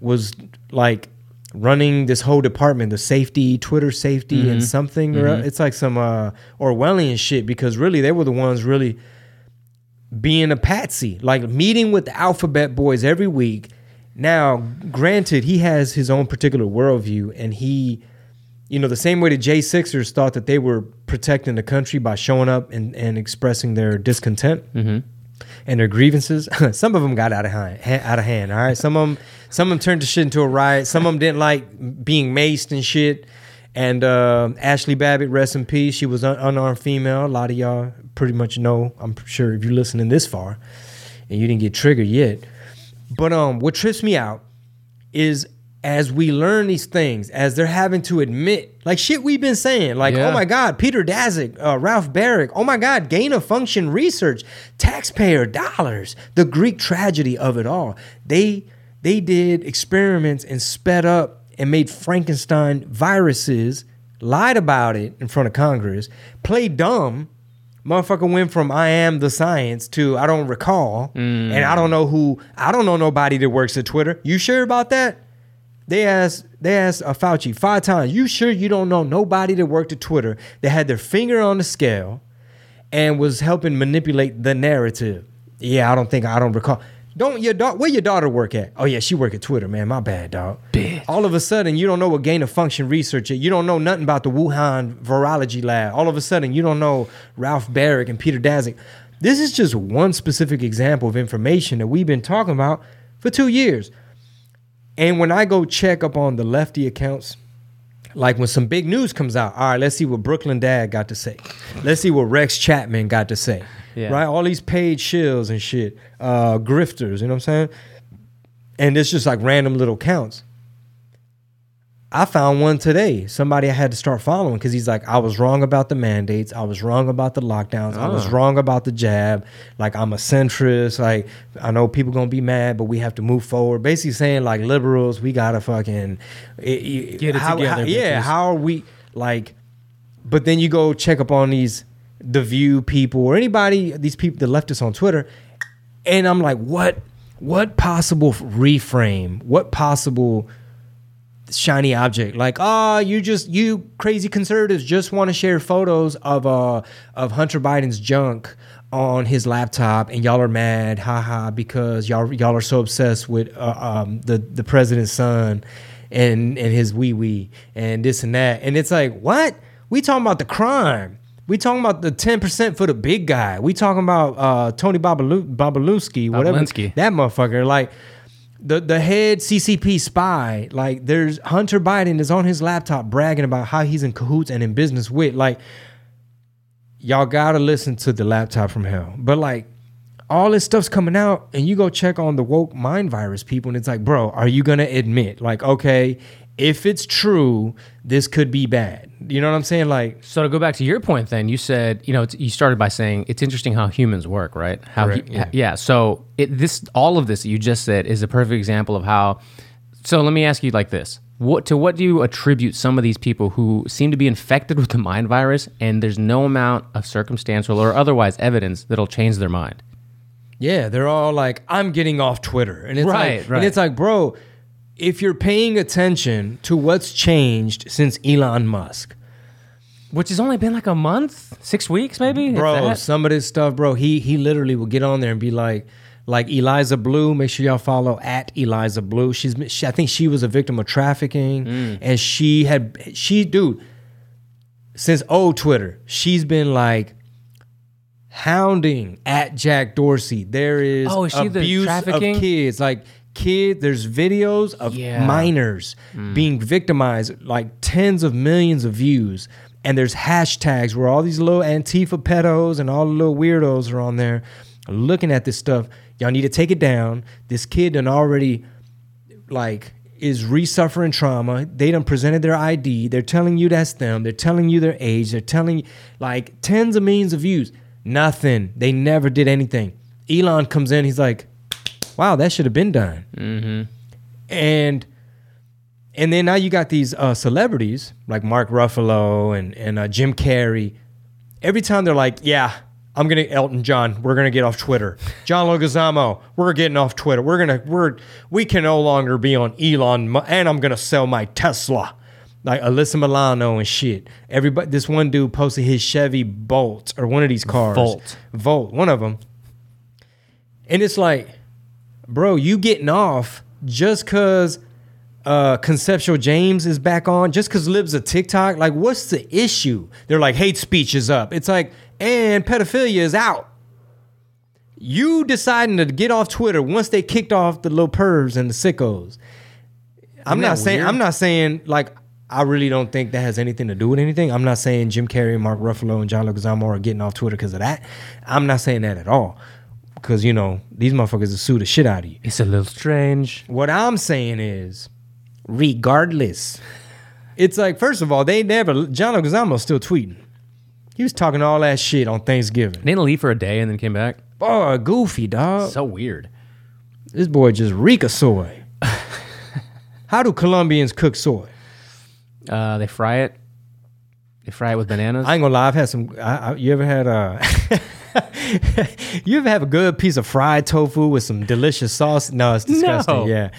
S1: was like running this whole department, the safety, Twitter safety, and mm-hmm. something. or mm-hmm. It's like some uh, Orwellian shit because really they were the ones really being a patsy, like meeting with the alphabet boys every week. Now, granted, he has his own particular worldview, and he, you know, the same way the J Sixers thought that they were protecting the country by showing up and, and expressing their discontent mm-hmm. And their grievances. some of them got out of hand, ha- out of hand. All right, some of them, some of them turned the shit into a riot. Some of them didn't like being maced and shit. And uh, Ashley Babbitt, rest in peace. She was an unarmed female. A lot of y'all pretty much know. I'm sure if you're listening this far, and you didn't get triggered yet. But um, what trips me out is as we learn these things, as they're having to admit, like shit we've been saying, like,
S2: Yeah.
S1: oh my God, Peter Daszak, uh, Ralph Baric, oh my God, gain of function research, taxpayer dollars, the Greek tragedy of it all. They they did experiments and sped up and made Frankenstein viruses, lied about it in front of Congress, played dumb, Motherfucker went from I am the science to I don't recall, and I don't know who. I don't know nobody that works at Twitter. You sure about that? They asked they asked uh, Fauci five times. You sure you don't know nobody that worked at Twitter that had their finger on the scale and was helping manipulate the narrative? Yeah, I don't think I don't recall. Don't your daughter? Where your daughter work at? Oh yeah, she work at Twitter, man. My bad, dog.
S2: Bitch.
S1: All of a sudden, you don't know what gain of function research is. You don't know nothing about the Wuhan virology lab. All of a sudden, you don't know Ralph Baric and Peter Daszak. This is just one specific example of information that we've been talking about for two years. And when I go check up on the lefty accounts, like when some big news comes out, all right, let's see what Brooklyn Dad got to say. Let's see what Rex Chapman got to say.
S2: Yeah.
S1: Right? All these paid shills and shit, uh, grifters, you know what I'm saying? And it's just like random little counts. I found one today. Somebody I had to start following because he's like, I was wrong about the mandates. I was wrong about the lockdowns. I was
S2: Oh.
S1: wrong about the jab. Like I'm a centrist. Like I know people gonna be mad, but we have to move forward. Basically saying like liberals, we gotta fucking it,
S2: Get it
S1: how,
S2: together,
S1: how- yeah, how are we like? But then you go check up on these the View people or anybody these people the leftists on Twitter, and I'm like, what? What possible reframe? What possible? Shiny object like ah you just you crazy conservatives just want to share photos of uh of hunter biden's junk on his laptop and y'all are mad haha because y'all y'all are so obsessed with uh, um the the president's son and and his wee wee and this and that and it's like what we talking about the crime we talking about the 10% for the big guy. We talking about uh, Tony Babalu- Babaluski, whatever.
S2: Babalinsky.
S1: That motherfucker. Like, the the head CCP spy, like there's Hunter Biden is on his laptop bragging about how he's in cahoots and in business with like y'all gotta listen to the laptop from hell. But like all this stuff's coming out and you go check on the woke mind virus people and it's like, bro, are you gonna admit, like, okay, if it's true, this could be bad. You know what I'm saying? Like
S2: So to go back to your point, then you said, you know, it's, you started by saying it's interesting how humans work, right? How
S1: Correct,
S2: hu-
S1: yeah.
S2: yeah. So it, this, all of this that you just said, is a perfect example of how. So let me ask you like this: What to what do you attribute some of these people who seem to be infected with the mind virus, and there's no amount of circumstantial or otherwise evidence that'll change their mind?
S1: Yeah, they're all like, I'm getting off Twitter. And it's
S2: Right,
S1: like
S2: right.
S1: and it's like, bro, if you're paying attention to what's changed since Elon Musk,
S2: Which has only been like a month, six weeks, maybe.
S1: bro, some of this stuff, bro, he he literally will get on there and be like, like Eliza Blue. Make sure y'all follow at Eliza Blue. She's she, I think she was a victim of trafficking,
S2: Mm.
S1: and she had she dude since old Twitter, she's been like hounding at Jack Dorsey. There is
S2: Oh, is she the
S1: abuse
S2: trafficking?
S1: of kids, like kid. There's videos of
S2: Yeah. Mm.
S1: minors being victimized, like tens of millions of views. And there's hashtags where all these little Antifa pedos and all the little weirdos are on there looking at this stuff. Y'all need to take it down. This kid done already like is resuffering trauma. They done presented their ID. They're telling you that's them. They're telling you their age. They're telling you like tens of millions of views. Nothing. They never did anything. Elon comes in. He's like, "Wow, that should have been done."
S2: Mm-hmm.
S1: And and then now you got these uh, celebrities like Mark Ruffalo and and uh, Jim Carrey. Every time they're like, "Yeah, I'm gonna Elton John. We're gonna get off Twitter. John Leguizamo. We're getting off Twitter. We're gonna we're we can no longer be on Elon. And I'm gonna sell my Tesla." Like Alyssa Milano and shit. Everybody, this one dude posted his Chevy Bolt or one of these cars.
S2: Volt.
S1: Volt, one of them. And it's like, bro, you getting off just cause uh Conceptual James is back on, just cause Libs of TikTok. Like, what's the issue? They're like, hate speech is up. It's like, and pedophilia is out. You deciding to get off Twitter once they kicked off the little pervs and the sickos. I'm not saying
S2: weird?
S1: I'm not saying like I really don't think that has anything to do with anything. I'm not saying Jim Carrey, Mark Ruffalo, and John Leguizamo are getting off Twitter because of that. I'm not saying that at all. Because you know these motherfuckers will sue the shit out of you.
S2: It's a little strange.
S1: What I'm saying is, regardless, it's like first of all they never John Leguizamo's still tweeting. He was talking all that shit on Thanksgiving.
S2: Didn't leave for a day and then came back.
S1: Boy, goofy dog.
S2: So weird.
S1: This boy just reek of soy. How do Colombians cook soy?
S2: Uh, they fry it. They fry it with bananas.
S1: I ain't gonna lie. I've had some. I, I, you ever had uh you ever have a good piece of fried tofu with some delicious sauce? No, it's disgusting.
S2: No.
S1: Yeah,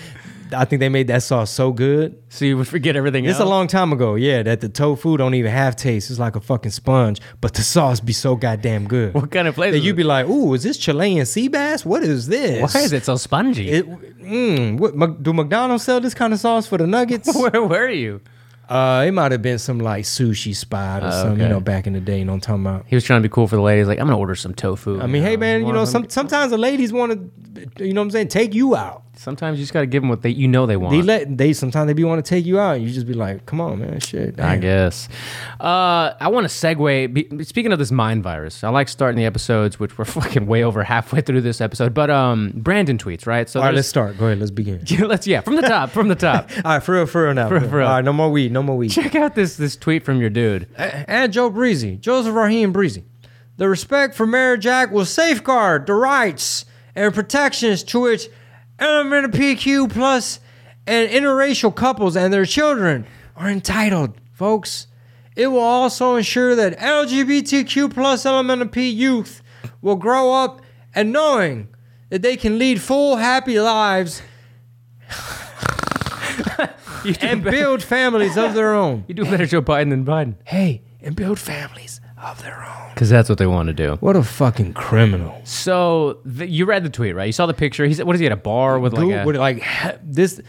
S1: I think they made that sauce so good.
S2: so you would forget everything
S1: It's
S2: else.
S1: a long time ago. Yeah, that the tofu don't even have taste. It's like a fucking sponge, but the sauce be so goddamn good.
S2: What kind of place
S1: That
S2: is
S1: you
S2: it?
S1: be like, ooh, is this Chilean sea bass? What is this?
S2: Why is it so spongy?
S1: It, mm, what, do McDonald's sell this kind of sauce for the nuggets?
S2: Where were you?
S1: Uh, it might have been some like sushi spot or
S2: Oh,
S1: something, you
S2: okay.
S1: know, back in the day. You know what I'm talking about?
S2: He was trying to be cool for the ladies. Like, I'm gonna order some tofu.
S1: I mean, hey man, you know, some sometimes the ladies want to, you know what I'm saying, take you out.
S2: Sometimes you just got to give them what they you know they want.
S1: They let they sometimes they be want to take you out. And you just be like, come on, man, shit.
S2: I guess. Uh, I want to segue. Be, speaking of this mind virus, I like starting the episodes, which we're fucking way over halfway through this episode. But um, Brandon tweets, right? So
S1: All right, let's start. Go ahead, let's begin.
S2: let's yeah, from the top, from the top.
S1: All right, for real, for real now.
S2: For real, for real.
S1: All right, no more weed, no more weed.
S2: Check out this this tweet from your dude.
S1: and Joe Breezy, Joseph Raheem Breezy. The Respect for Marriage Act will safeguard the rights and protections to which LGBTQ plus and interracial couples and their children are entitled, folks. It will also ensure that LGBTQ plus LMNP youth will grow up and knowing that they can lead full, happy lives and
S2: better,
S1: build families of their own.
S2: you do better Joe Biden than Biden
S1: Hey, and build families of their own.
S2: because that's what they want to do.
S1: What a fucking criminal.
S2: So the, you read the tweet, right? You saw the picture. He's what is he at a bar with like a
S1: with, like this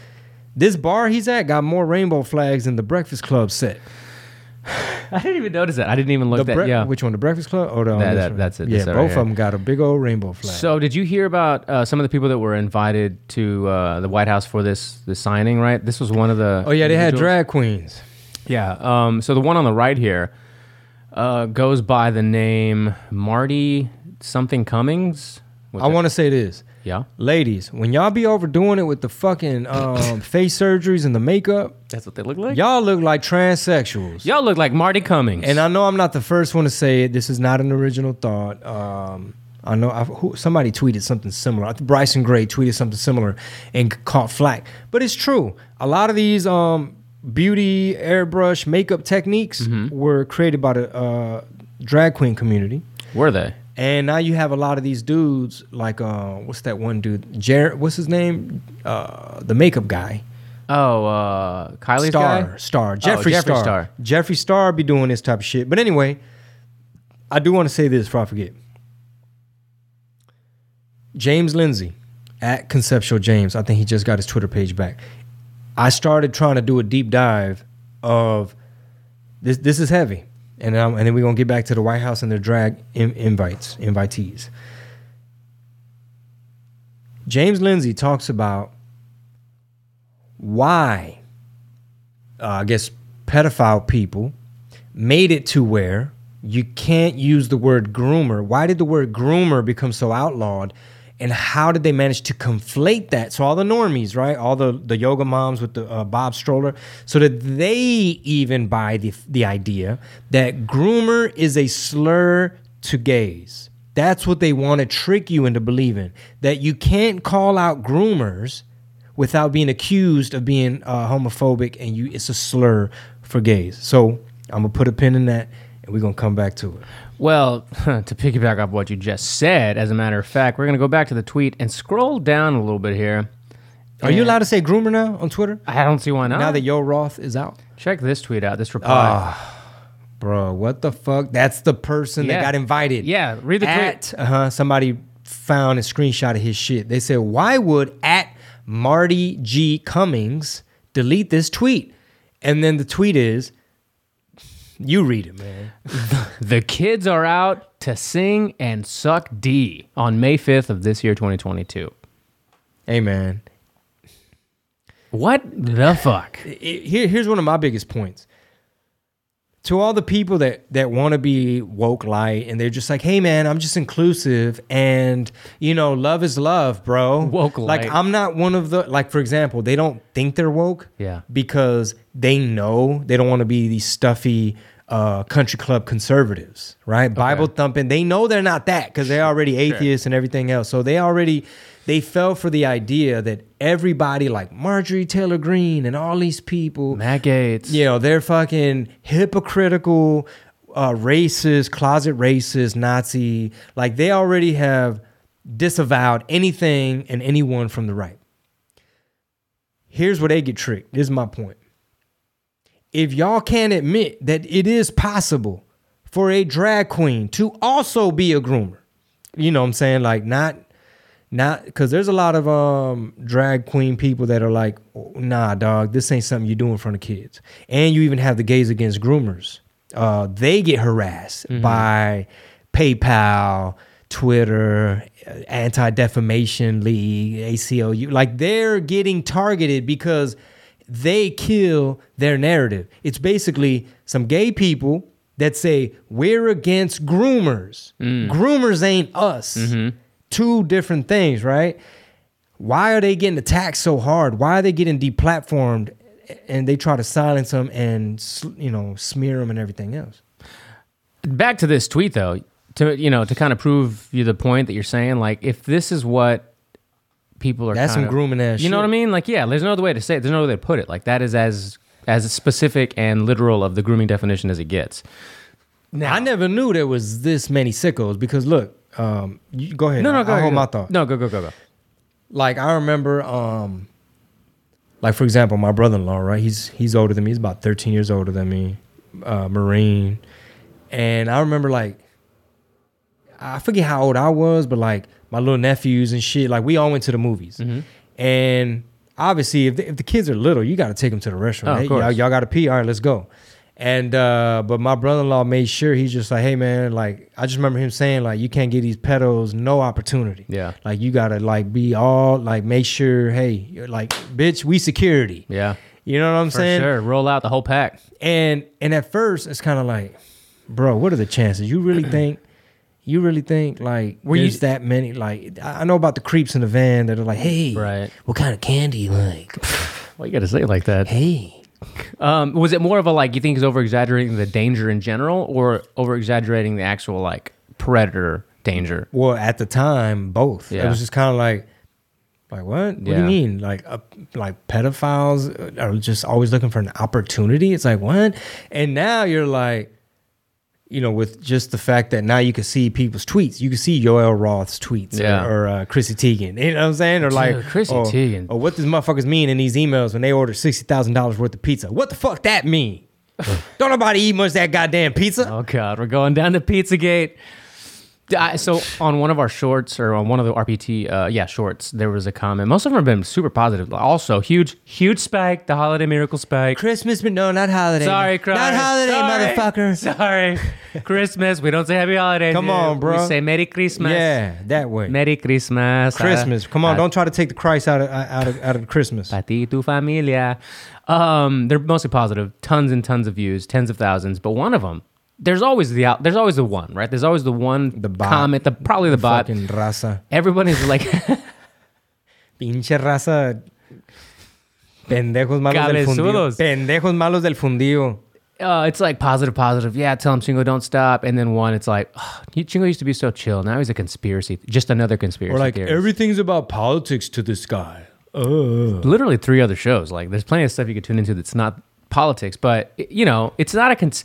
S1: this bar he's at got more rainbow flags than the Breakfast Club set.
S2: I didn't even notice that. I didn't even look
S1: The
S2: that.
S1: bre-
S2: yeah.
S1: Which one? The Breakfast Club? Oh, no,
S2: That- that- that's it.
S1: Yeah, both
S2: right
S1: of them got a big old rainbow flag.
S2: So did you hear about uh, some of the people that were invited to uh, the White House for this this signing? Right. This was one of the.
S1: oh yeah, they had drag queens.
S2: Yeah. Um, so the one on the right here uh, goes by the name Marty something Cummings. What's
S1: I want to say this,
S2: Yeah.
S1: ladies, when y'all be overdoing it with the fucking um, face surgeries and the makeup,
S2: That's what they look like.
S1: y'all look like transsexuals.
S2: Y'all look like Marty Cummings.
S1: And I know I'm not the first one to say it. This is not an original thought. Um, I know i who, somebody tweeted something similar. Bryson Gray tweeted something similar and caught flack. But it's true. A lot of these um, beauty airbrush makeup techniques
S2: Mm-hmm.
S1: were created by the uh, drag queen community.
S2: were they?
S1: And now you have a lot of these dudes, like uh, what's that one dude? Jared, what's his name? Uh, the makeup guy.
S2: Oh, uh, Kylie's
S1: Star,
S2: guy.
S1: Star, Jeffrey,
S2: Jeffree
S1: Star.
S2: Star.
S1: Jeffree Star be doing this type of shit. But anyway, I do want to say this before I forget. James Lindsay at Conceptual James, I think he just got his Twitter page back. I started trying to do a deep dive of this. This is heavy, and um, and then we're gonna get back to the White House and their drag in, invites, invitees. James Lindsay talks about why uh, I guess pedophile people made it to where you can't use the word groomer. Why did the word groomer become so outlawed? And how did they manage to conflate that? So all the normies, right? All the, the yoga moms with the uh, Bob stroller, so that they even buy the the idea that groomer is a slur to gays. That's what they want to trick you into believing that you can't call out groomers without being accused of being uh, homophobic and you it's a slur for gays. So I'm gonna put a pin in that and we're gonna come back to it.
S2: Well, to piggyback off what you just said, as a matter of fact, we're going to go back to the tweet and scroll down a little bit here.
S1: Are you allowed to say groomer now on Twitter?
S2: I don't see why not.
S1: Now that Yoel Roth is out?
S2: Check this tweet out. This reply.
S1: Bro, what the fuck? That's the person
S2: Yeah.
S1: that got invited.
S2: Yeah, read the tweet.
S1: Uh-huh, somebody found a screenshot of his shit. They said, why would at Marty G. Cummings delete this tweet? And then the tweet is, you read it, man.
S2: The kids are out to sing and suck D on May 5th of this year, 2022.
S1: Hey, man.
S2: What the fuck?
S1: Here, here's one of my biggest points. To all the people that that want to be woke light and they're just like, "Hey man, I'm just inclusive and you know, love is love, bro."
S2: Woke light. Like.
S1: I'm not one of the like for example, they don't think they're woke
S2: Yeah.
S1: because they know they don't want to be these stuffy uh, country club conservatives, right? Bible thumping. They know they're not that because they're already atheists and everything else. So they already they fell for the idea that everybody like Marjorie Taylor Greene and all these people,
S2: Matt Gaetz.
S1: you know, they're fucking hypocritical, uh, racist, closet racist, Nazi. Like they already have disavowed anything and anyone from the right. Here's where they get tricked. This is my point. If y'all can't admit that it is possible for a drag queen to also be a groomer, you know what I'm saying? Like not not because there's a lot of um drag queen people that are like, nah, dog, this ain't something you do in front of kids. And you even have the gays against groomers. Uh, they get harassed by PayPal, Twitter, Anti Defamation League, ACLU. Like they're getting targeted because they kill their narrative. It's basically some gay people that say we're against groomers. Mm. Groomers ain't us. Mm-hmm. Two different things, right? Why are they getting attacked so hard? Why are they getting deplatformed? And they try to silence them and you know smear them and everything else.
S2: back to this tweet though to you know to kind of prove you the point that you're saying like if this is what people are
S1: That's
S2: kind
S1: some
S2: of-
S1: grooming ass
S2: you know what i mean? Like yeah there's no other way to say it. There's no other way to put it. Like that is as as specific and literal of the grooming definition as it gets.
S1: Now, I never knew there was this many sickos because look, um, you, go ahead.
S2: no no go
S1: I'll
S2: ahead,
S1: hold
S2: go.
S1: my thought.
S2: no go go go go.
S1: Like I remember um like for example my brother-in-law right? He's he's older than me. He's about 13 years older than me uh marine. And I remember like I forget how old I was but like my little nephews and shit like we all went to the movies
S2: Mm-hmm.
S1: and obviously if the, if the kids are little you got to take them to the restaurant
S2: Oh,
S1: Hey, y'all,
S2: course.
S1: y'all got to pee all right let's go and uh but my brother-in-law made sure he's just like hey man like I just remember him saying like you can't give these pedos no opportunity
S2: Yeah.
S1: like you gotta like be all like make sure, hey, you're like, bitch, we security.
S2: yeah
S1: You know what I'm
S2: for
S1: saying?
S2: sure roll out the whole pack
S1: And and at first it's kind of like, bro, what are the chances? You really think you really think like
S2: Were you-
S1: there's that many like I know about the creeps in the van that are like, hey,
S2: Right.
S1: what kind of candy you like?
S2: well you gotta say it like that
S1: hey.
S2: um was it more of a like you think he's over exaggerating the danger in general or over exaggerating the actual like predator danger
S1: Well, at the time, both. It was just kind of like, like what? What do you mean? Like, uh, like pedophiles are just always looking for an opportunity. It's like what? And now you're like, you know, with just the fact that now you can see people's tweets. You can see Yoel Roth's tweets,
S2: Yeah.
S1: or, or uh, Chrissy Teigen. You know what I'm saying? Or like,
S2: Chrissy
S1: or,
S2: Teigen.
S1: Or what does motherfuckers mean in these emails when they order sixty thousand dollars worth of pizza? What the fuck that mean? Don't nobody eat much of that goddamn pizza.
S2: Oh God, we're going down to Pizzagate. I, so on one of our shorts or on one of the RPT, uh, yeah, shorts, there was a comment. Most of them have been super positive. Also, huge, huge spike, the holiday miracle spike.
S1: Christmas, but no, not holiday.
S2: Sorry, Christ.
S1: not holiday,
S2: Sorry.
S1: motherfucker.
S2: Sorry, Christmas. We don't say Happy Holidays.
S1: Come
S2: here.
S1: on, bro.
S2: We say Merry Christmas.
S1: Yeah, that way.
S2: Merry Christmas.
S1: Christmas. Come on,
S2: Uh,
S1: don't try to take the Christ out of out of out of Christmas.
S2: Para ti, tu familia. Um, they're mostly positive, tons and tons of views, tens of thousands. But one of them, there's always the out, there's always the one, right? There's always the one,
S1: The bot.
S2: comment, the probably the, bot.
S1: Fucking raza.
S2: Everybody's like,
S1: Pinche raza. Pendejos malos del fundido. Pendejos malos del fundido.
S2: uh, it's like positive, positive. Yeah, tell him Chingo don't stop. And then one, it's like, oh, Chingo used to be so chill. Now he's a conspiracy, just another conspiracy.
S1: Or like
S2: theorist.
S1: everything's about politics to this guy. Uh.
S2: literally three other shows. Like there's plenty of stuff you could tune into that's not politics, but you know, it's not a cons.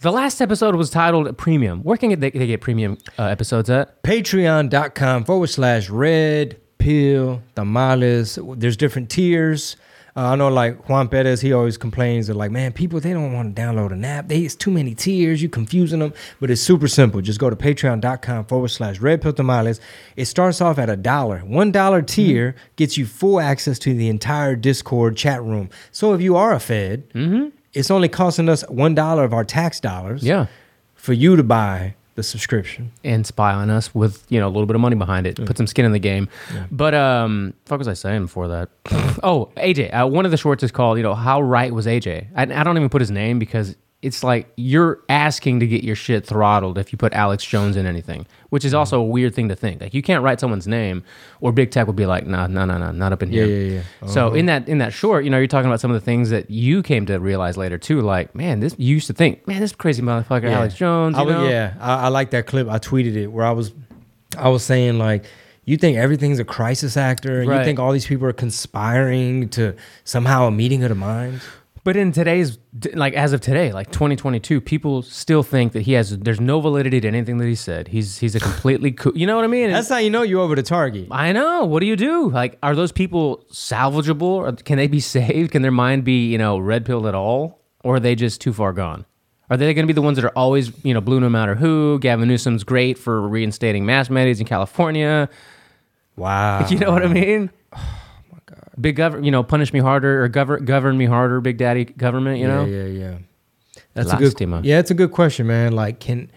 S2: The last episode was titled Premium. Where can they, they get premium uh, episodes at?
S1: Patreon.com forward slash red pill tamales. There's different tiers. Uh, I know, like Juan Perez, he always complains that, like, man, people they don't want to download an app. They, it's too many tiers. You're confusing them. But it's super simple. Just go to Patreon.com forward slash red pill tamales. It starts off at a dollar. One dollar tier gets you full access to the entire Discord chat room. So if you are a Fed, it's only costing us one dollar of our tax dollars.
S2: Yeah.
S1: For you to buy the subscription.
S2: And spy on us with, you know, a little bit of money behind it. Put some skin in the game. But um fuck was I saying before that? oh, AJ. Uh, one of the shorts is called, you know, How Right Was AJ? I, I don't even put his name because it's like you're asking to get your shit throttled if you put Alex Jones in anything, which is also a weird thing to think. Like you can't write someone's name, or big tech would be like, nah, nah, nah, nah, not up in
S1: Yeah,
S2: here.
S1: yeah, yeah.
S2: So uh-huh. in that in that short, you know, you're talking about some of the things that you came to realize later too. Like, man, this you used to think, man, this crazy motherfucker,
S1: Yeah.
S2: Alex Jones.
S1: I
S2: You
S1: was,
S2: know?
S1: yeah, I, I like that clip. I tweeted it where I was, I was saying like, you think everything's a crisis actor, and
S2: Right.
S1: you think all these people are conspiring to somehow a meeting of the minds.
S2: But in today's, like as of today, like 2022, people still think that he has. There's no validity to anything that he said. He's he's a completely, coo- you know what I mean?
S1: That's how you know you're over the target.
S2: I know. What do you do? Like, are those people salvageable? Or can they be saved? Can their mind be, you know, red pilled at all? Or are they just too far gone? Are they going to be the ones that are always, you know, blue no matter who? Gavin Newsom's great for reinstating mass mandates in California.
S1: Wow.
S2: You know what I mean? My God. Big government, you know, punish me harder or govern govern me harder, Big Daddy government. You know,
S1: Yeah, yeah, yeah. That's a good.
S2: Lastima.
S1: Yeah, it's a good question, man. Like, can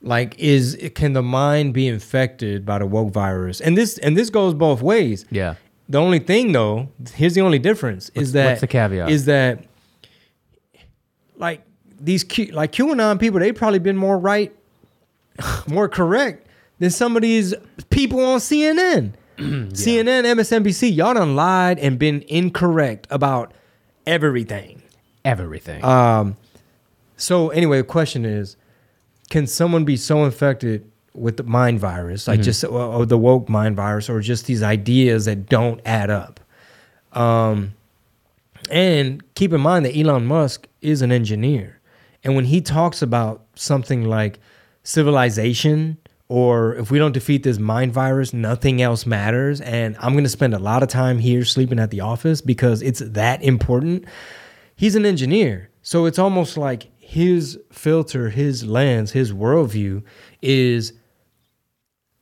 S1: Like, is can the mind be infected by the woke virus? And this and this goes both ways.
S2: Yeah.
S1: The only thing though, here's the only difference is that
S2: what's the caveat?
S1: Is that like these Q, like QAnon people, they've probably been more right, more correct than some of these people on CNN. CNN, MSNBC, y'all done lied and been incorrect about everything.
S2: Everything.
S1: Um, so anyway, the question is, can someone be so infected with the mind virus, like just or, or the woke mind virus, or just these ideas that don't add up? Um, and keep in mind that Elon Musk is an engineer, and when he talks about something like civilization, or if we don't defeat this mind virus, nothing else matters, and I'm going to spend a lot of time here sleeping at the office because it's that important he's an engineer. So it's almost like his filter, his lens, his worldview is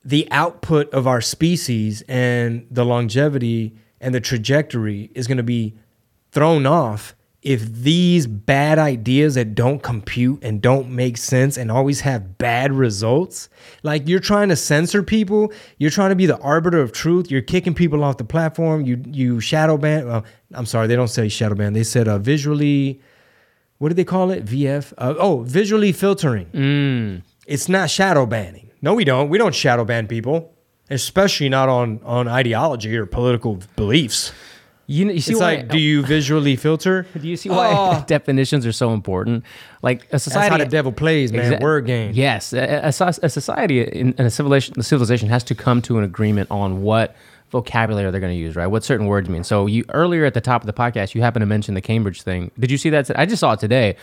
S1: the output of our species and the longevity and the trajectory is going to be thrown off if these bad ideas that don't compute and don't make sense and always have bad results like you're trying to censor people you're trying to be the arbiter of truth you're kicking people off the platform you you shadow ban Well, i'm sorry they don't say shadow ban they said uh, visually what do they call it? Vf uh, oh visually filtering.
S2: Mm.
S1: it's not shadow banning. No we don't. We don't shadow ban people especially not on on ideology or political beliefs
S2: You, you see
S1: it's
S2: why?
S1: like do you visually filter
S2: do you see why
S1: Oh.
S2: definitions are so important? Like a
S1: that's
S2: society.
S1: how the devil plays man
S2: Exact-
S1: word game
S2: Yes, a, a a society in, in a civilization, the civilization has to come to an agreement on what vocabulary they're going to use, right? What certain words mean. So you earlier at the top of the podcast, you happened to mention the Cambridge thing. Did you see that? I just saw it today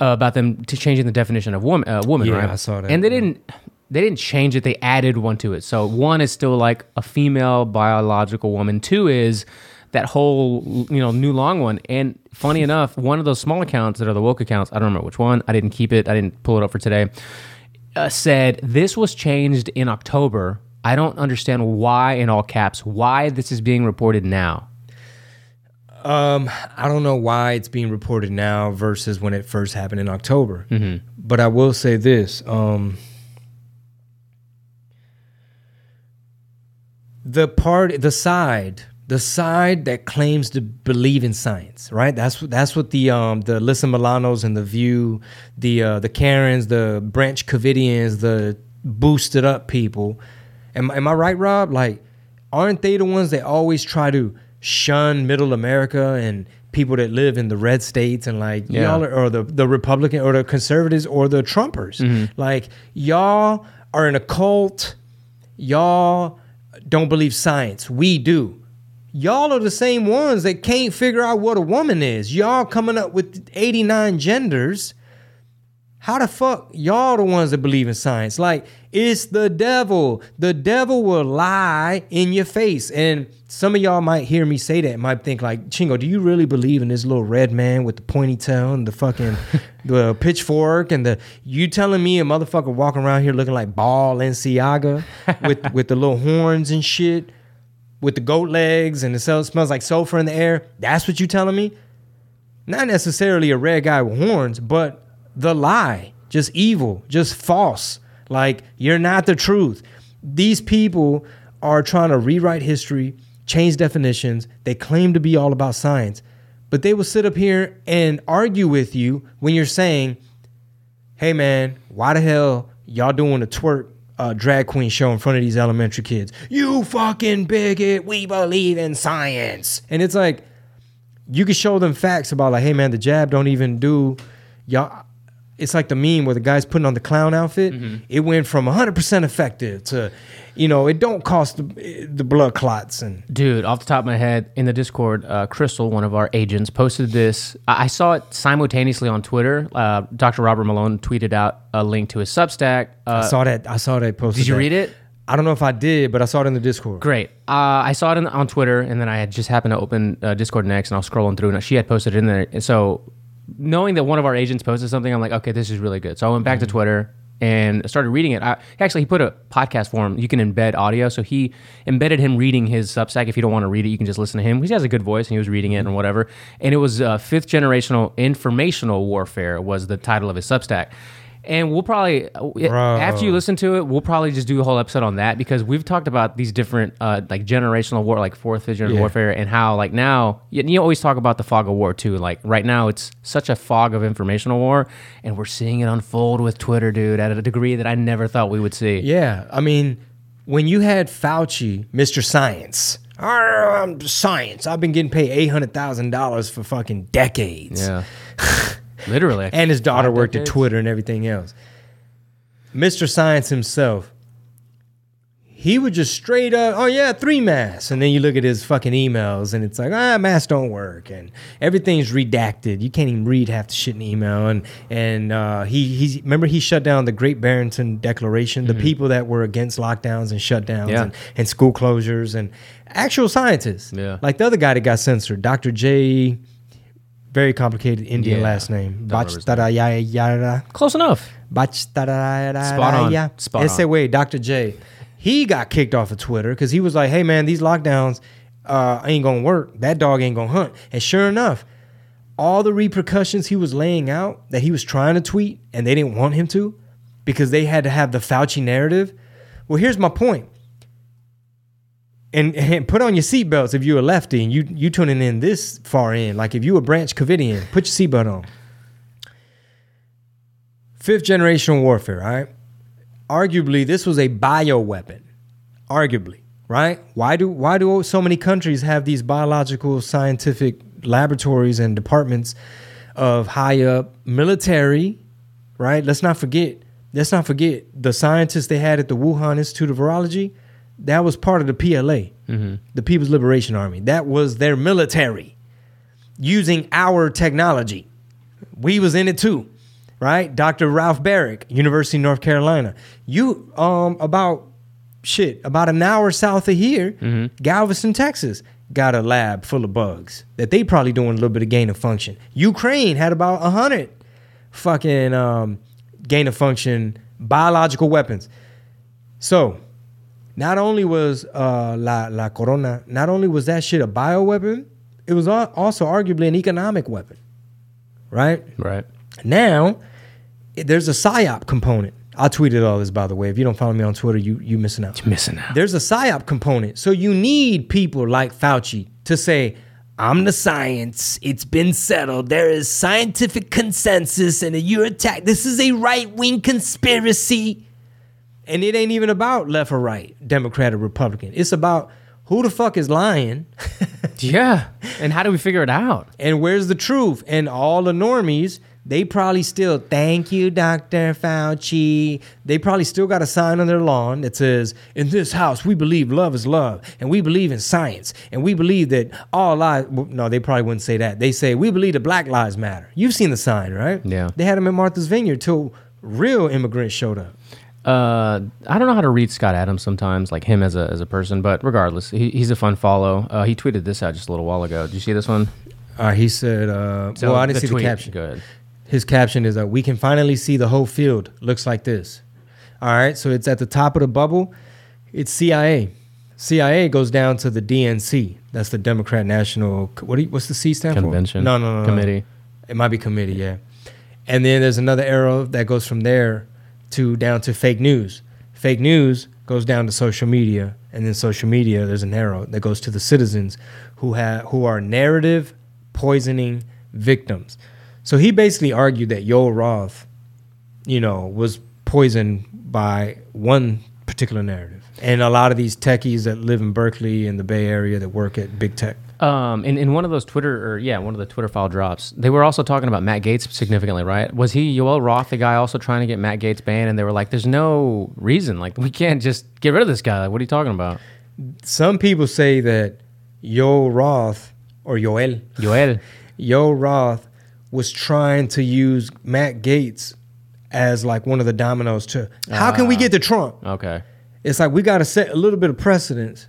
S2: uh, about them to changing the definition of woman. Uh, woman,
S1: Yeah,
S2: right?
S1: I saw that,
S2: And they didn't. They didn't change it. They added one to it. So one is still like a female biological woman. Two is that whole you know new long one. And funny enough, one of those small accounts that are the woke accounts. I don't remember which one. I didn't keep it. I didn't pull it up for today. Uh, said this was changed in October. I don't understand why in all caps why this is being reported now.
S1: Um, I don't know why it's being reported now versus when it first happened in October. But I will say this: um, the part, the side, the side that claims to believe in science, right? That's what that's what the um the Alyssa Milanos and the View, the uh, the Karens, the Branch Covidians, the boosted up people. Am, am I right, Rob? Like, aren't they the ones that always try to shun Middle America and people that live in the red states and like
S2: Yeah.
S1: y'all are, or the the Republican or the conservatives or the Trumpers? Like y'all are in a cult. Y'all don't believe science. We do. Y'all are the same ones that can't figure out what a woman is. Y'all coming up with 89 genders. How the fuck y'all the ones that believe in science? Like it's the devil. The devil will lie in your face. And some of y'all might hear me say that, and might think like, Chingo, do you really believe in this little red man with the pointy tail and the fucking the pitchfork and the you telling me a motherfucker walking around here looking like Balenciaga with with the little horns and shit, with the goat legs and it smells like sulfur in the air? That's what you're telling me? not necessarily a red guy with horns, but the lie, just evil, just false. Like you're not the truth. These people are trying to rewrite history, change definitions. They claim to be all about science, but they will sit up here and argue with you when you're saying, "Hey man, why the hell y'all doing a twerk uh, drag queen show in front of these elementary kids? You fucking bigot! We believe in science." And it's like you can show them facts about like, hey man, the jab don't even do y'all. It's like the meme where the guy's putting on the clown outfit. It went from 100% effective to, you know, it don't cost the, the blood clots and
S2: Dude, off the top of my head, in the Discord, uh, Crystal, one of our agents, posted this. I I saw it simultaneously on Twitter. Uh, Dr. Robert Malone tweeted out a link to his Substack.
S1: I
S2: Uh,
S1: saw that. I saw that post.
S2: did you read it?
S1: I don't know if I did, but I saw it in the Discord.
S2: Great. Uh, I saw it in, on Twitter, and then I had just happened to open uh, Discord next, and I was scrolling through, and she had posted it in there. And so, knowing that one of our agents posted something, I'm like, okay, this is really good. So I went back to Twitter and started reading it. I, actually, he put a podcast form. You can embed audio, so he embedded him reading his Substack. If you don't want to read it, you can just listen to him. He has a good voice, and he was reading it and whatever. And it was uh, fifth generational informational warfare was the title of his Substack. And we'll probably
S1: Bro.
S2: after you listen to it, we'll probably just do a whole episode on that because we've talked about these different uh, like generational war, like fourth vision
S1: Yeah.
S2: warfare, and how like now you, you always talk about the fog of war too. Like right now, it's such a fog of informational war, and we're seeing it unfold with Twitter, dude, at a degree that I never thought we would see.
S1: Yeah, I mean, when you had Fauci, Mr. Science, "Ah, I'm science. I've been getting paid eight hundred thousand dollars for fucking decades.
S2: Yeah, literally.
S1: and his daughter worked at. Twitter and everything else. Mr. Science himself, he would just straight up, oh yeah, three masks, and then you look at his fucking emails, and it's like, ah, masks don't work, and everything's redacted. You can't even read half the shit in email, and and uh, he he remember he shut down the Great Barrington Declaration, the people that were against lockdowns and shutdowns
S2: Mm-hmm. Yeah.
S1: and, and school closures, and actual scientists,
S2: Yeah.
S1: like the other guy that got censored, Dr. J. Very complicated Indian
S2: Yeah.
S1: last name.
S2: His Close enough.
S1: Bachtarayaya.
S2: Spot on. Spot on.
S1: way, Dr. J. He got kicked off of Twitter because he was like, hey, man, these lockdowns uh, ain't going to work. That dog ain't going to hunt. And sure enough, all the repercussions he was laying out that he was trying to tweet and they didn't want him to because they had to have the Fauci narrative. Well, here's my point. And, and put on your seatbelts if you're a lefty and you you tuning in this far in. Like if you a Branch Covidian, put your seatbelt on. Fifth generation warfare, right? Arguably, this was a bioweapon. Arguably, right? Why do why do so many countries have these biological scientific laboratories and departments of high up military, right? Let's not forget. Let's not forget the scientists they had at the Wuhan Institute of Virology. That was part of the PLA, the People's Liberation Army. That was their military using our technology. We was in it too, right? Dr. Ralph Baric, University of North Carolina. You um about shit about an hour south of here, Galveston, Texas, got a lab full of bugs that they probably doing a little bit of gain of function. Ukraine had about a hundred fucking um, gain of function biological weapons. So not only was uh, La La Corona, not only was that shit a bioweapon, it was also arguably an economic weapon, right?
S2: Right.
S1: Now, there's a psyop component. I tweeted all this, by the way. If you don't follow me on Twitter, you you missing out.
S2: Missing out.
S1: There's a psyop component. So you need people like Fauci to say, I'm the science. It's been settled. There is scientific consensus, and you're attacked. This is a right wing conspiracy. And it ain't even about left or right, Democrat or Republican. It's about who the fuck is lying
S2: Yeah. And how do we figure it out?
S1: and where's the truth? And all the normies, they probably still thank you, Dr. Fauci. They probably still got a sign on their lawn that says, In this house, we believe love is love, and we believe in science, and we believe that all lives. well, No, they probably wouldn't say that. They say, We believe that black lives matter. You've seen the sign, right?
S2: Yeah.
S1: They had them at Martha's Vineyard till real immigrants showed up.
S2: Uh, I don't know how to read Scott Adams sometimes, like him as a as a person, but regardless, he, he's a fun follow. Uh, he tweeted this out just a little while ago. Did you see this one?
S1: Uh, he said, uh,
S2: So
S1: Well, I didn't see
S2: tweet-
S1: the caption.
S2: Good.
S1: His caption is that we can finally see the whole field. Looks like this. All right, so it's at the top of the bubble. It's CIA. CIA goes down to the DNC. That's the Democrat National. What? You, what's the C stand
S2: Convention.
S1: for? No, no, no, no.
S2: Committee.
S1: It might be committee, yeah. And then there's another arrow that goes from there to down to fake news. Fake news goes down to social media, and then social media there's an arrow that goes to the citizens who have who are narrative poisoning victims. So he basically argued that Yoel Roth, you know, was poisoned by one particular narrative. And a lot of these techies that live in Berkeley and the Bay Area that work at big tech.
S2: Um, in, in one of those Twitter, or yeah, one of the Twitter file drops, they were also talking about Matt Gaetz significantly, right? Was he Yoel Roth, the guy, also trying to get Matt Gaetz banned? And they were like, "There's no reason. Like, we can't just get rid of this guy. Like, what are you talking about?"
S1: Some people say that Yoel Roth or Yoel
S2: Yoel.
S1: Yoel Roth was trying to use Matt Gaetz as like one of the dominoes to how can we get to Trump?
S2: Okay.
S1: It's like we got to set a little bit of precedence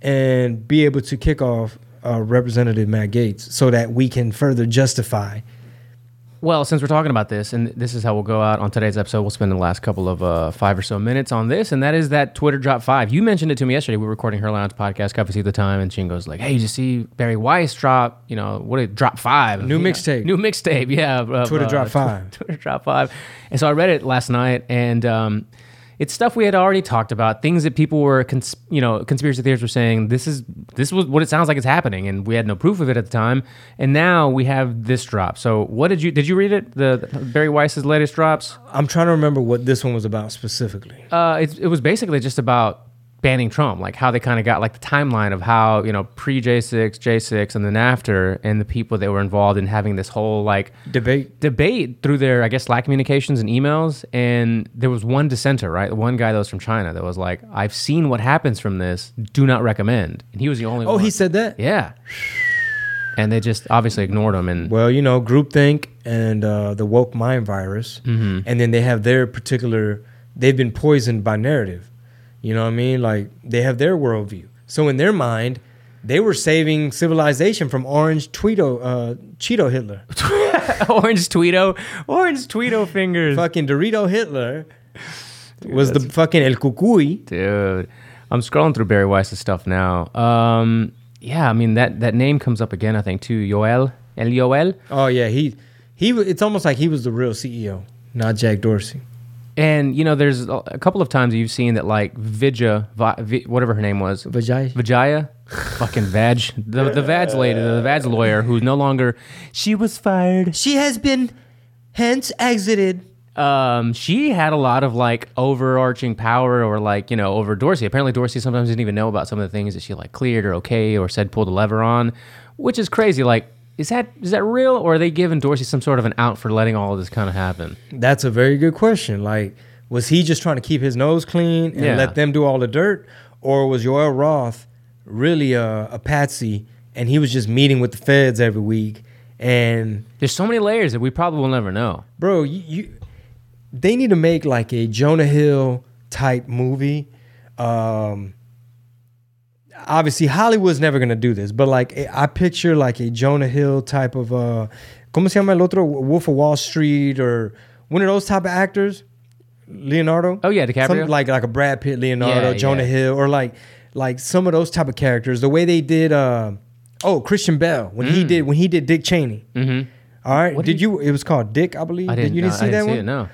S1: and be able to kick off uh, Representative Matt Gaetz so that we can further justify
S2: Well, since we're talking about this, and this is how we'll go out on today's episode, we'll spend the last couple of uh, five or so minutes on this, and that is that Twitter drop five. You mentioned it to me yesterday. We were recording her lounge podcast, Coffee at the time, and Chingo's like, "Hey, did you see Bari Weiss drop? You know, what did drop five?
S1: New mixtape.
S2: New mixtape. Yeah, of,
S1: Twitter
S2: uh,
S1: drop five.
S2: Twitter drop five. And so I read it last night, and um, it's stuff we had already talked about. Things that people were, cons- you know, conspiracy theorists were saying. This is this was what it sounds like it's happening, and we had no proof of it at the time. And now we have this drop. So what did you did you read it? The, the Bari Weiss's latest drops.
S1: I'm trying to remember what this one was about specifically.
S2: Uh, it, it was basically just about banning Trump, like how they kind of got like the timeline of how you know pre J6, J6, and then after, and the people that were involved in having this whole like
S1: Debate.
S2: debate through their I guess Slack communications and emails. And there was one dissenter, right? The one guy that was from China that was like, "I've seen what happens from this. Do not recommend." And he was the only
S1: Oh,
S2: one.
S1: he said that?
S2: yeah. And they just obviously ignored him. And
S1: Well, you know, groupthink and uh, the woke mind virus,
S2: Mm-hmm.
S1: and then they have their particular. They've been poisoned by narrative. You know what I mean? Like they have their worldview. So in their mind, they were saving civilization from Orange Tweedo, uh, Cheeto Hitler,
S2: Orange Tweedo, Orange Tweedo fingers.
S1: fucking Dorito Hitler was the fucking El Cucuy.
S2: Dude, I'm scrolling through Bari Weiss's stuff now. Um, yeah, I mean that that name comes up again. I think too. Yoel, El Yoel,
S1: Oh yeah, he he. It's almost like he was the real CEO, not Jack Dorsey.
S2: And you know, there's a couple of times you've seen that like Vidya, Vi, Vi- whatever her name was,
S1: Vijay.
S2: Vijaya, fucking Vag, the the Vag lady, the Vag lawyer, who's no longer. She was fired.
S1: She has been hence exited.
S2: um, she had a lot of like overarching power or like, you know, over Dorsey. Apparently Dorsey sometimes didn't even know about some of the things that she like cleared or okay or said pull the lever on, which is crazy. Like, is that is that real or are they giving Dorsey some sort of an out for letting all of this kind of happen?
S1: That's a very good question. Like, was he just trying to keep his nose clean and
S2: Yeah.
S1: let them do all the dirt, or was Yoel Roth really a, a patsy and he was just meeting with the feds every week? And
S2: There's so many layers that we probably will never know.
S1: bro, you, you they need to make like a Jonah Hill type movie. Um, obviously, Hollywood's never gonna do this, but like I picture like a Jonah Hill type of uh, ¿cómo se llama el otro? Wolf of Wall Street or one of those type of actors. Leonardo.
S2: Oh, yeah, DiCaprio?
S1: Something like like a Brad Pitt, Leonardo,
S2: Yeah,
S1: Jonah
S2: yeah.
S1: Hill, or like like some of those type of characters. The way they did. Uh, oh, Christian Bale when he did when he did Dick Cheney.
S2: Mm-hmm.
S1: All right, did
S2: did
S1: you? It was called Dick, I believe.
S2: I didn't,
S1: you didn't see
S2: I didn't
S1: that
S2: see
S1: one?
S2: it, no.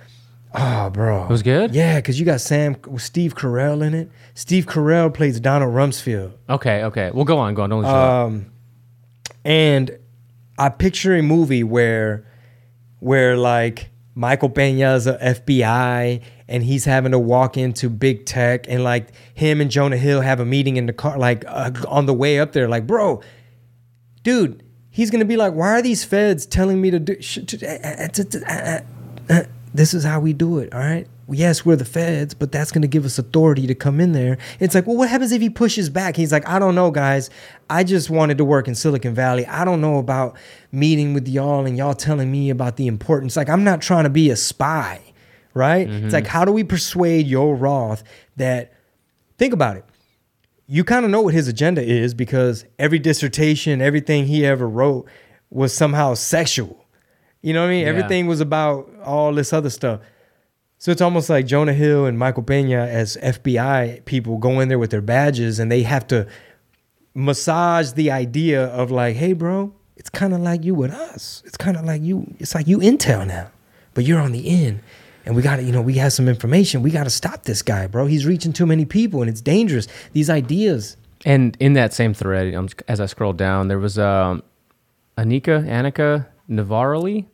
S1: Oh, bro,
S2: It was good?
S1: Yeah, because you got Sam Steve Carell in it. Steve Carell plays Donald Rumsfeld.
S2: Okay, okay. Well, go on, go on. Don't lose
S1: Um, and I picture a movie where, where like Michael Pena's a FBI and he's having to walk into big tech and like him and Jonah Hill have a meeting in the car, like uh, on the way up there, like bro, dude, he's gonna be like, why are these feds telling me to do? Sh- to- to- to- this is how we do it, all right. Yes, we're the feds, but that's gonna give us authority to come in there. It's like, well, what happens if he pushes back? He's like, I don't know, guys. I just wanted to work in Silicon Valley. I don't know about meeting with y'all and y'all telling me about the importance. Like, I'm not trying to be a spy, right? It's mm-hmm. like, how do we persuade Yoel Roth that? Think about it you kind of know what his agenda is because every dissertation, everything he ever wrote was somehow sexual. You know what I mean?
S2: Yeah.
S1: Everything was about all this other stuff. So it's almost like Jonah Hill and Michael Pena as FBI people go in there with their badges and they have to massage the idea of like, hey, bro, it's kind of like you with us. It's kind of like you. It's like you intel now, but you're on the end, and we got to, you know, we have some information. We got to stop this guy, bro. He's reaching too many people, and it's dangerous. These ideas.
S2: And in that same thread, as I scrolled down, there was um, Anika Annika Navaroli.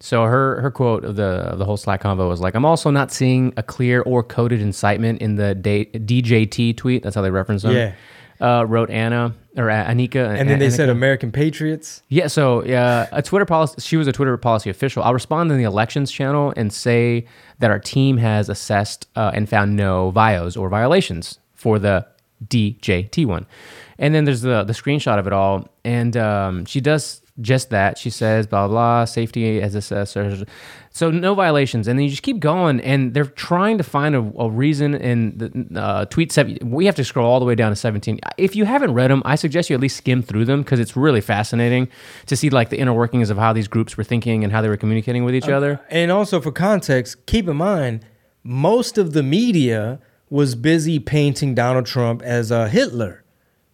S2: So her her quote of the of the whole Slack convo was like, "I'm also not seeing a clear or coded incitement in the DJT tweet. That's how they reference them.
S1: Yeah.
S2: Uh, wrote Anna or uh, Anika,
S1: And then they said American Patriots.
S2: Yeah, so yeah, a Twitter policy. She was a Twitter policy official. I'll respond in the elections channel and say that our team has assessed uh, and found no vios or violations for the DJT one. And then there's the the screenshot of it all, and um, she does just that. She says, blah, blah, blah safety as assessor. So no violations. And then you just keep going, and they're trying to find a, a reason. And the uh, tweet seven, we have to scroll all the way down to 17. If you haven't read them, I suggest you at least skim through them because it's really fascinating to see like the inner workings of how these groups were thinking and how they were communicating with each other.
S1: And also for context, keep in mind, most of the media was busy painting Donald Trump as a Hitler,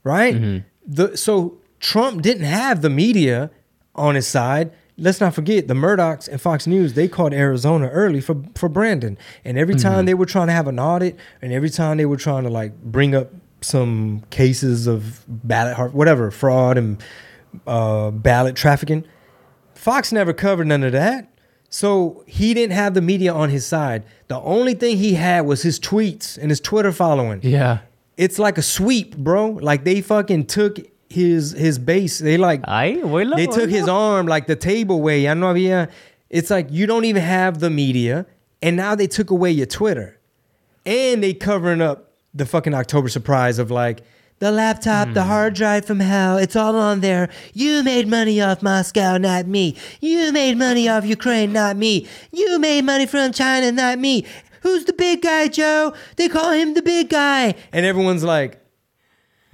S1: right?
S2: Mm-hmm.
S1: The so Trump didn't have the media on his side. Let's not forget the Murdochs and Fox News. They called Arizona early for for Brandon, and every time
S2: Mm-hmm.
S1: they were trying to have an audit, and every time they were trying to like bring up some cases of ballot whatever fraud and uh, ballot trafficking, Fox never covered none of that. So he didn't have the media on his side. The only thing he had was his tweets and his Twitter following.
S2: Yeah.
S1: It's like a sweep, bro. Like they fucking took his his base. They like
S2: Ay, abuelo,
S1: they took
S2: abuelo.
S1: his arm like the table way. Ya no había. It's like you don't even have the media, and now they took away your Twitter, and they covering up the fucking October surprise of like the laptop, the hmm. hard drive from hell. It's all on there. You made money off Moscow, not me. You made money off Ukraine, not me. You made money from China, not me. Who's the big guy, Joe? They call him the big guy, and everyone's like.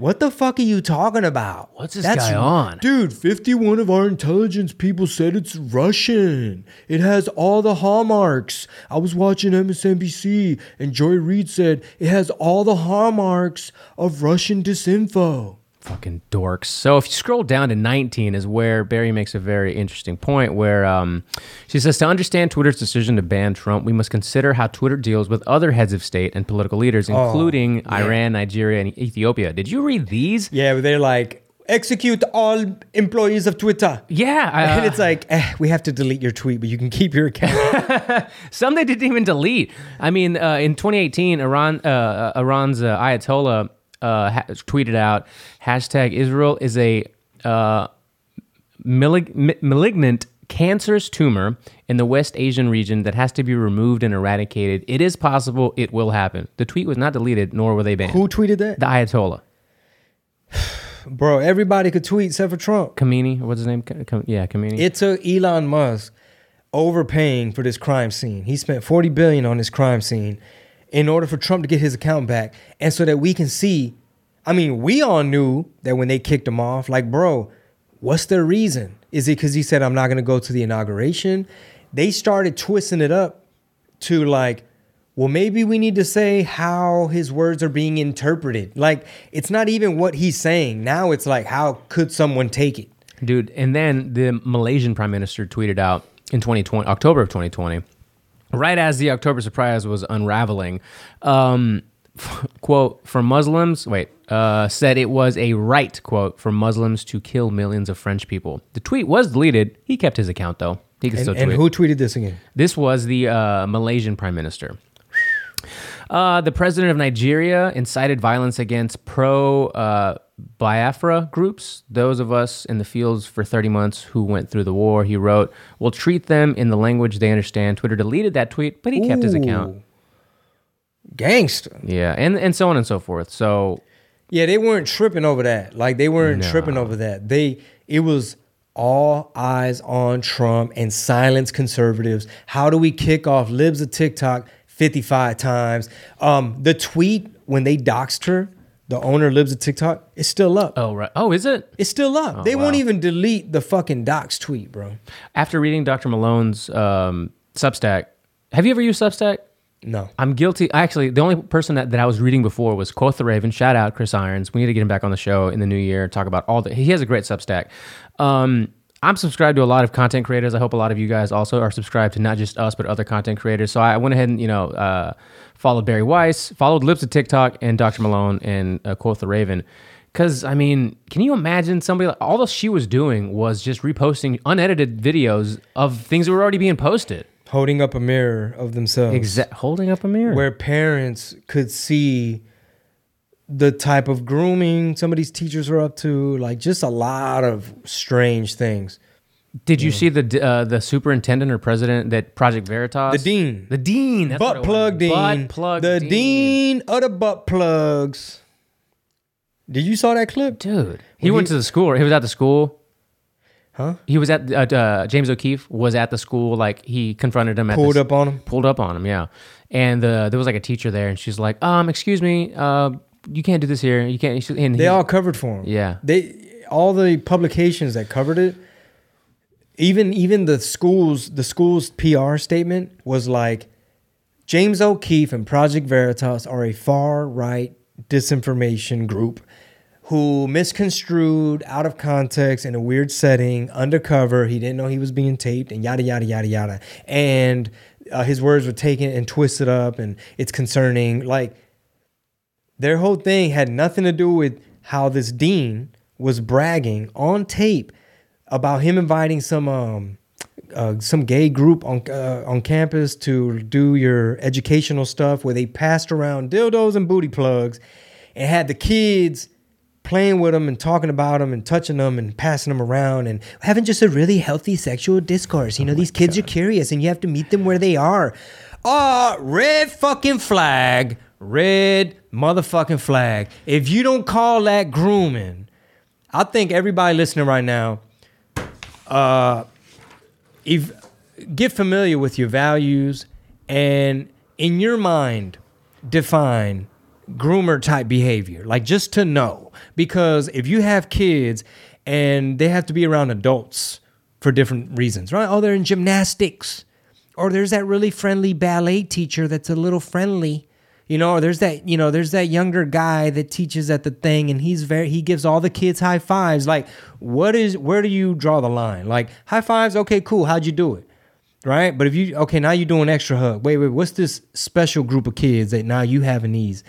S1: What the fuck are you talking about?
S2: What's this guy on?
S1: Dude, 51 of our intelligence people said it's Russian. It has all the hallmarks. I was watching MSNBC and Joy Reid said it has all the hallmarks of Russian disinfo.
S2: Fucking dorks. So if you scroll down to 19 is where Bari makes a very interesting point where um, she says to understand Twitter's decision to ban Trump, we must consider how Twitter deals with other heads of state and political leaders, including Iran, Nigeria, and Ethiopia. Did you read these?
S1: Yeah, they're like, execute all employees of Twitter.
S2: Yeah. I-
S1: and it's like, eh, we have to delete your tweet, but you can keep your account.
S2: Some they didn't even delete. I mean, uh, in 2018, Iran, uh, Iran's uh, Ayatollah uh, ha- tweeted out hashtag Israel is a uh, malig- ma- malignant cancerous tumor in the West Asian region that has to be removed and eradicated. It is possible. It will happen. The tweet was not deleted, nor were they banned.
S1: Who tweeted that?
S2: The Ayatollah.
S1: Bro, everybody could tweet except for Trump.
S2: Khamenei, what's his name? Yeah, Khamenei.
S1: It took Elon Musk overpaying for this crime scene. He spent 40 billion on this crime scene in order for Trump to get his account back and so that we can see I mean, we all knew that when they kicked him off, like, bro, what's the reason? Is it cuz he said I'm not going to go to the inauguration? They started twisting it up to like well, maybe we need to say how his words are being interpreted. Like, it's not even what he's saying. Now it's like, how could someone take it?
S2: Dude, and then the Malaysian prime minister tweeted out in 2020, October of 2020, right as the October surprise was unraveling, um, quote, for Muslims, wait, uh, said it was a right, quote, for Muslims to kill millions of French people. The tweet was deleted. He kept his account, though. He can
S1: And,
S2: still
S1: and
S2: tweet.
S1: who tweeted this again?
S2: This was the uh, Malaysian prime minister. Uh, the president of Nigeria incited violence against pro uh, Biafra groups, those of us in the fields for 30 months who went through the war. He wrote, We'll treat them in the language they understand. Twitter deleted that tweet, but he kept his account.
S1: Gangster.
S2: Yeah, and, and so on and so forth. So,
S1: Yeah, they weren't tripping over that. Like they weren't tripping over that. They it was all eyes on Trump and silence conservatives. How do we kick off libs of TikTok 55 times? Um, the tweet when they doxed her, the owner lives at TikTok, it's still up.
S2: oh, right. Oh, is it?
S1: It's still up. they
S2: wow.
S1: won't even delete the fucking dox tweet, bro.
S2: After reading Dr. Malone's um, Substack, have you ever used Substack?
S1: No.
S2: I'm guilty. Actually, the only person that, that I was reading before was Quoth the Raven. Shout out Chris Irons. We need to get him back on the show in the new year. Talk about all the. He has a great Substack. Um, I'm subscribed to a lot of content creators. I hope a lot of you guys also are subscribed to not just us but other content creators. So I went ahead and you know uh, followed Bari Weiss, followed Libs of TikTok, and Dr. Malone and uh, Quoth the Raven. Because I mean, can you imagine somebody? Like, all she was doing was just reposting unedited videos of things that were already being posted.
S1: Holding up a mirror of themselves.
S2: Exact holding up a mirror.
S1: where parents could see the type of grooming some of these teachers were up to, like just a lot of strange things.
S2: Did you see the uh, the superintendent or president that Project Veritas?
S1: The dean.
S2: The dean. That's what
S1: butt
S2: was.
S1: plug dean.
S2: Butt plug
S1: the
S2: dean.
S1: of the butt plugs. Did you saw that clip?
S2: Dude, he
S1: When
S2: went
S1: he-
S2: to the school. He was at the school.
S1: Huh?
S2: He was at uh, uh, James O'Keefe was at the school. Like he confronted him. At
S1: Pulled
S2: this-
S1: up on him.
S2: Pulled up on him. Yeah. And uh, there was like a teacher there, and she's like, "Um, excuse me, uh, you can't do this here. You can't." And
S1: They
S2: he-
S1: all covered for him.
S2: Yeah.
S1: They all the publications that covered it, even even the schools, the school's PR statement was like James O'Keefe and Project Veritas are a far right disinformation group who misconstrued out of context in a weird setting, undercover. He didn't know he was being taped, and yada yada yada yada. And uh, his words were taken and twisted up, and it's concerning. Like their whole thing had nothing to do with how this dean was bragging on tape about him inviting some um uh, some gay group on uh, on campus to do your educational stuff where they passed around dildos and booty plugs and had the kids playing with them and talking about them and touching them and passing them around and having just a really healthy sexual discourse. You know, these kids are curious and you have to meet them where they are. Ah, red fucking flag, red motherfucking flag. If you don't call that grooming, I think everybody listening right now, uh, if get familiar with your values and in your mind define groomer type behavior. Like just to know. Because if you have kids and they have to be around adults for different reasons right? Oh they're in gymnastics. Or there's that really friendly ballet teacher that's a little friendly you know or there's that you know there's that younger guy that teaches at the thing and he's very he gives all the kids high fives. Like what is where do you draw the line? Like high fives okay cool how'd you do it? Right? But if you okay now you're doing extra hug. Wait wait what's this special group of kids that now you having these?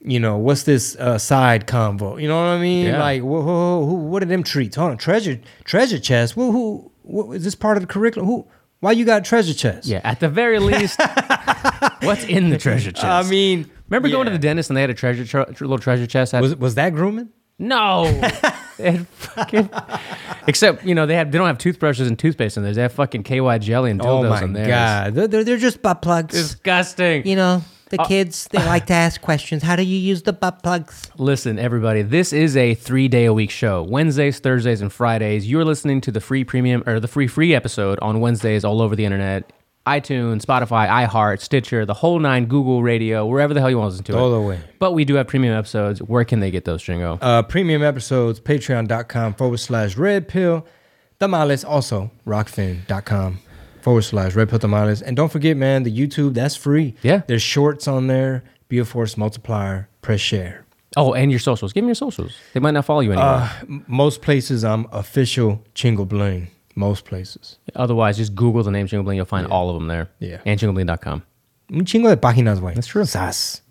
S1: You know what's this uh, side convo? You know what i mean?
S2: Yeah.
S1: like who, who, who, what are them treats? Hold on treasure treasure chest. Who, who, who is this part of the curriculum? Who why you got treasure chest?
S2: Yeah, at the very least, what's in the treasure chest?
S1: i mean
S2: remember going to the dentist and they had a treasure tr- little treasure chest? Had,
S1: was, was that grooming
S2: no, fucking- except you know they have they don't have toothbrushes and toothpaste in there. They have fucking KY jelly and dildos
S1: oh my
S2: in there.
S1: god they're, they're, they're just butt plugs
S2: disgusting.
S3: You know, the
S1: Uh,
S3: kids, they like to ask questions. How do you use the butt plugs?
S2: Listen, everybody, this is a three day a week show. Wednesdays, Thursdays, and Fridays. You're listening to the free premium or the free free episode on Wednesdays all over the internet. iTunes, Spotify, iHeart, Stitcher, the whole nine, Google Radio, wherever the hell you want to listen to
S1: All
S2: it.
S1: All the way.
S2: But we do have premium episodes. Where can they get those, Stringo?
S1: uh, premium episodes, patreon.com forward slash red pill. Tamales also, rokfin.com forward slash red pill tamales. And don't forget, man, the YouTube, that's free.
S2: Yeah.
S1: There's shorts on there. Be a force multiplier. Press share.
S2: oh, and your socials. Give me your socials. They might not follow you anymore.
S1: Uh, most places, I'm official Chingo Bling. Most places.
S2: Otherwise, just Google the name Chingo Bling. You'll find all of them there.
S1: Yeah.
S2: And chingobling.com.
S1: Un mm, chingo de páginas, güey.
S2: That's true.
S1: Sas.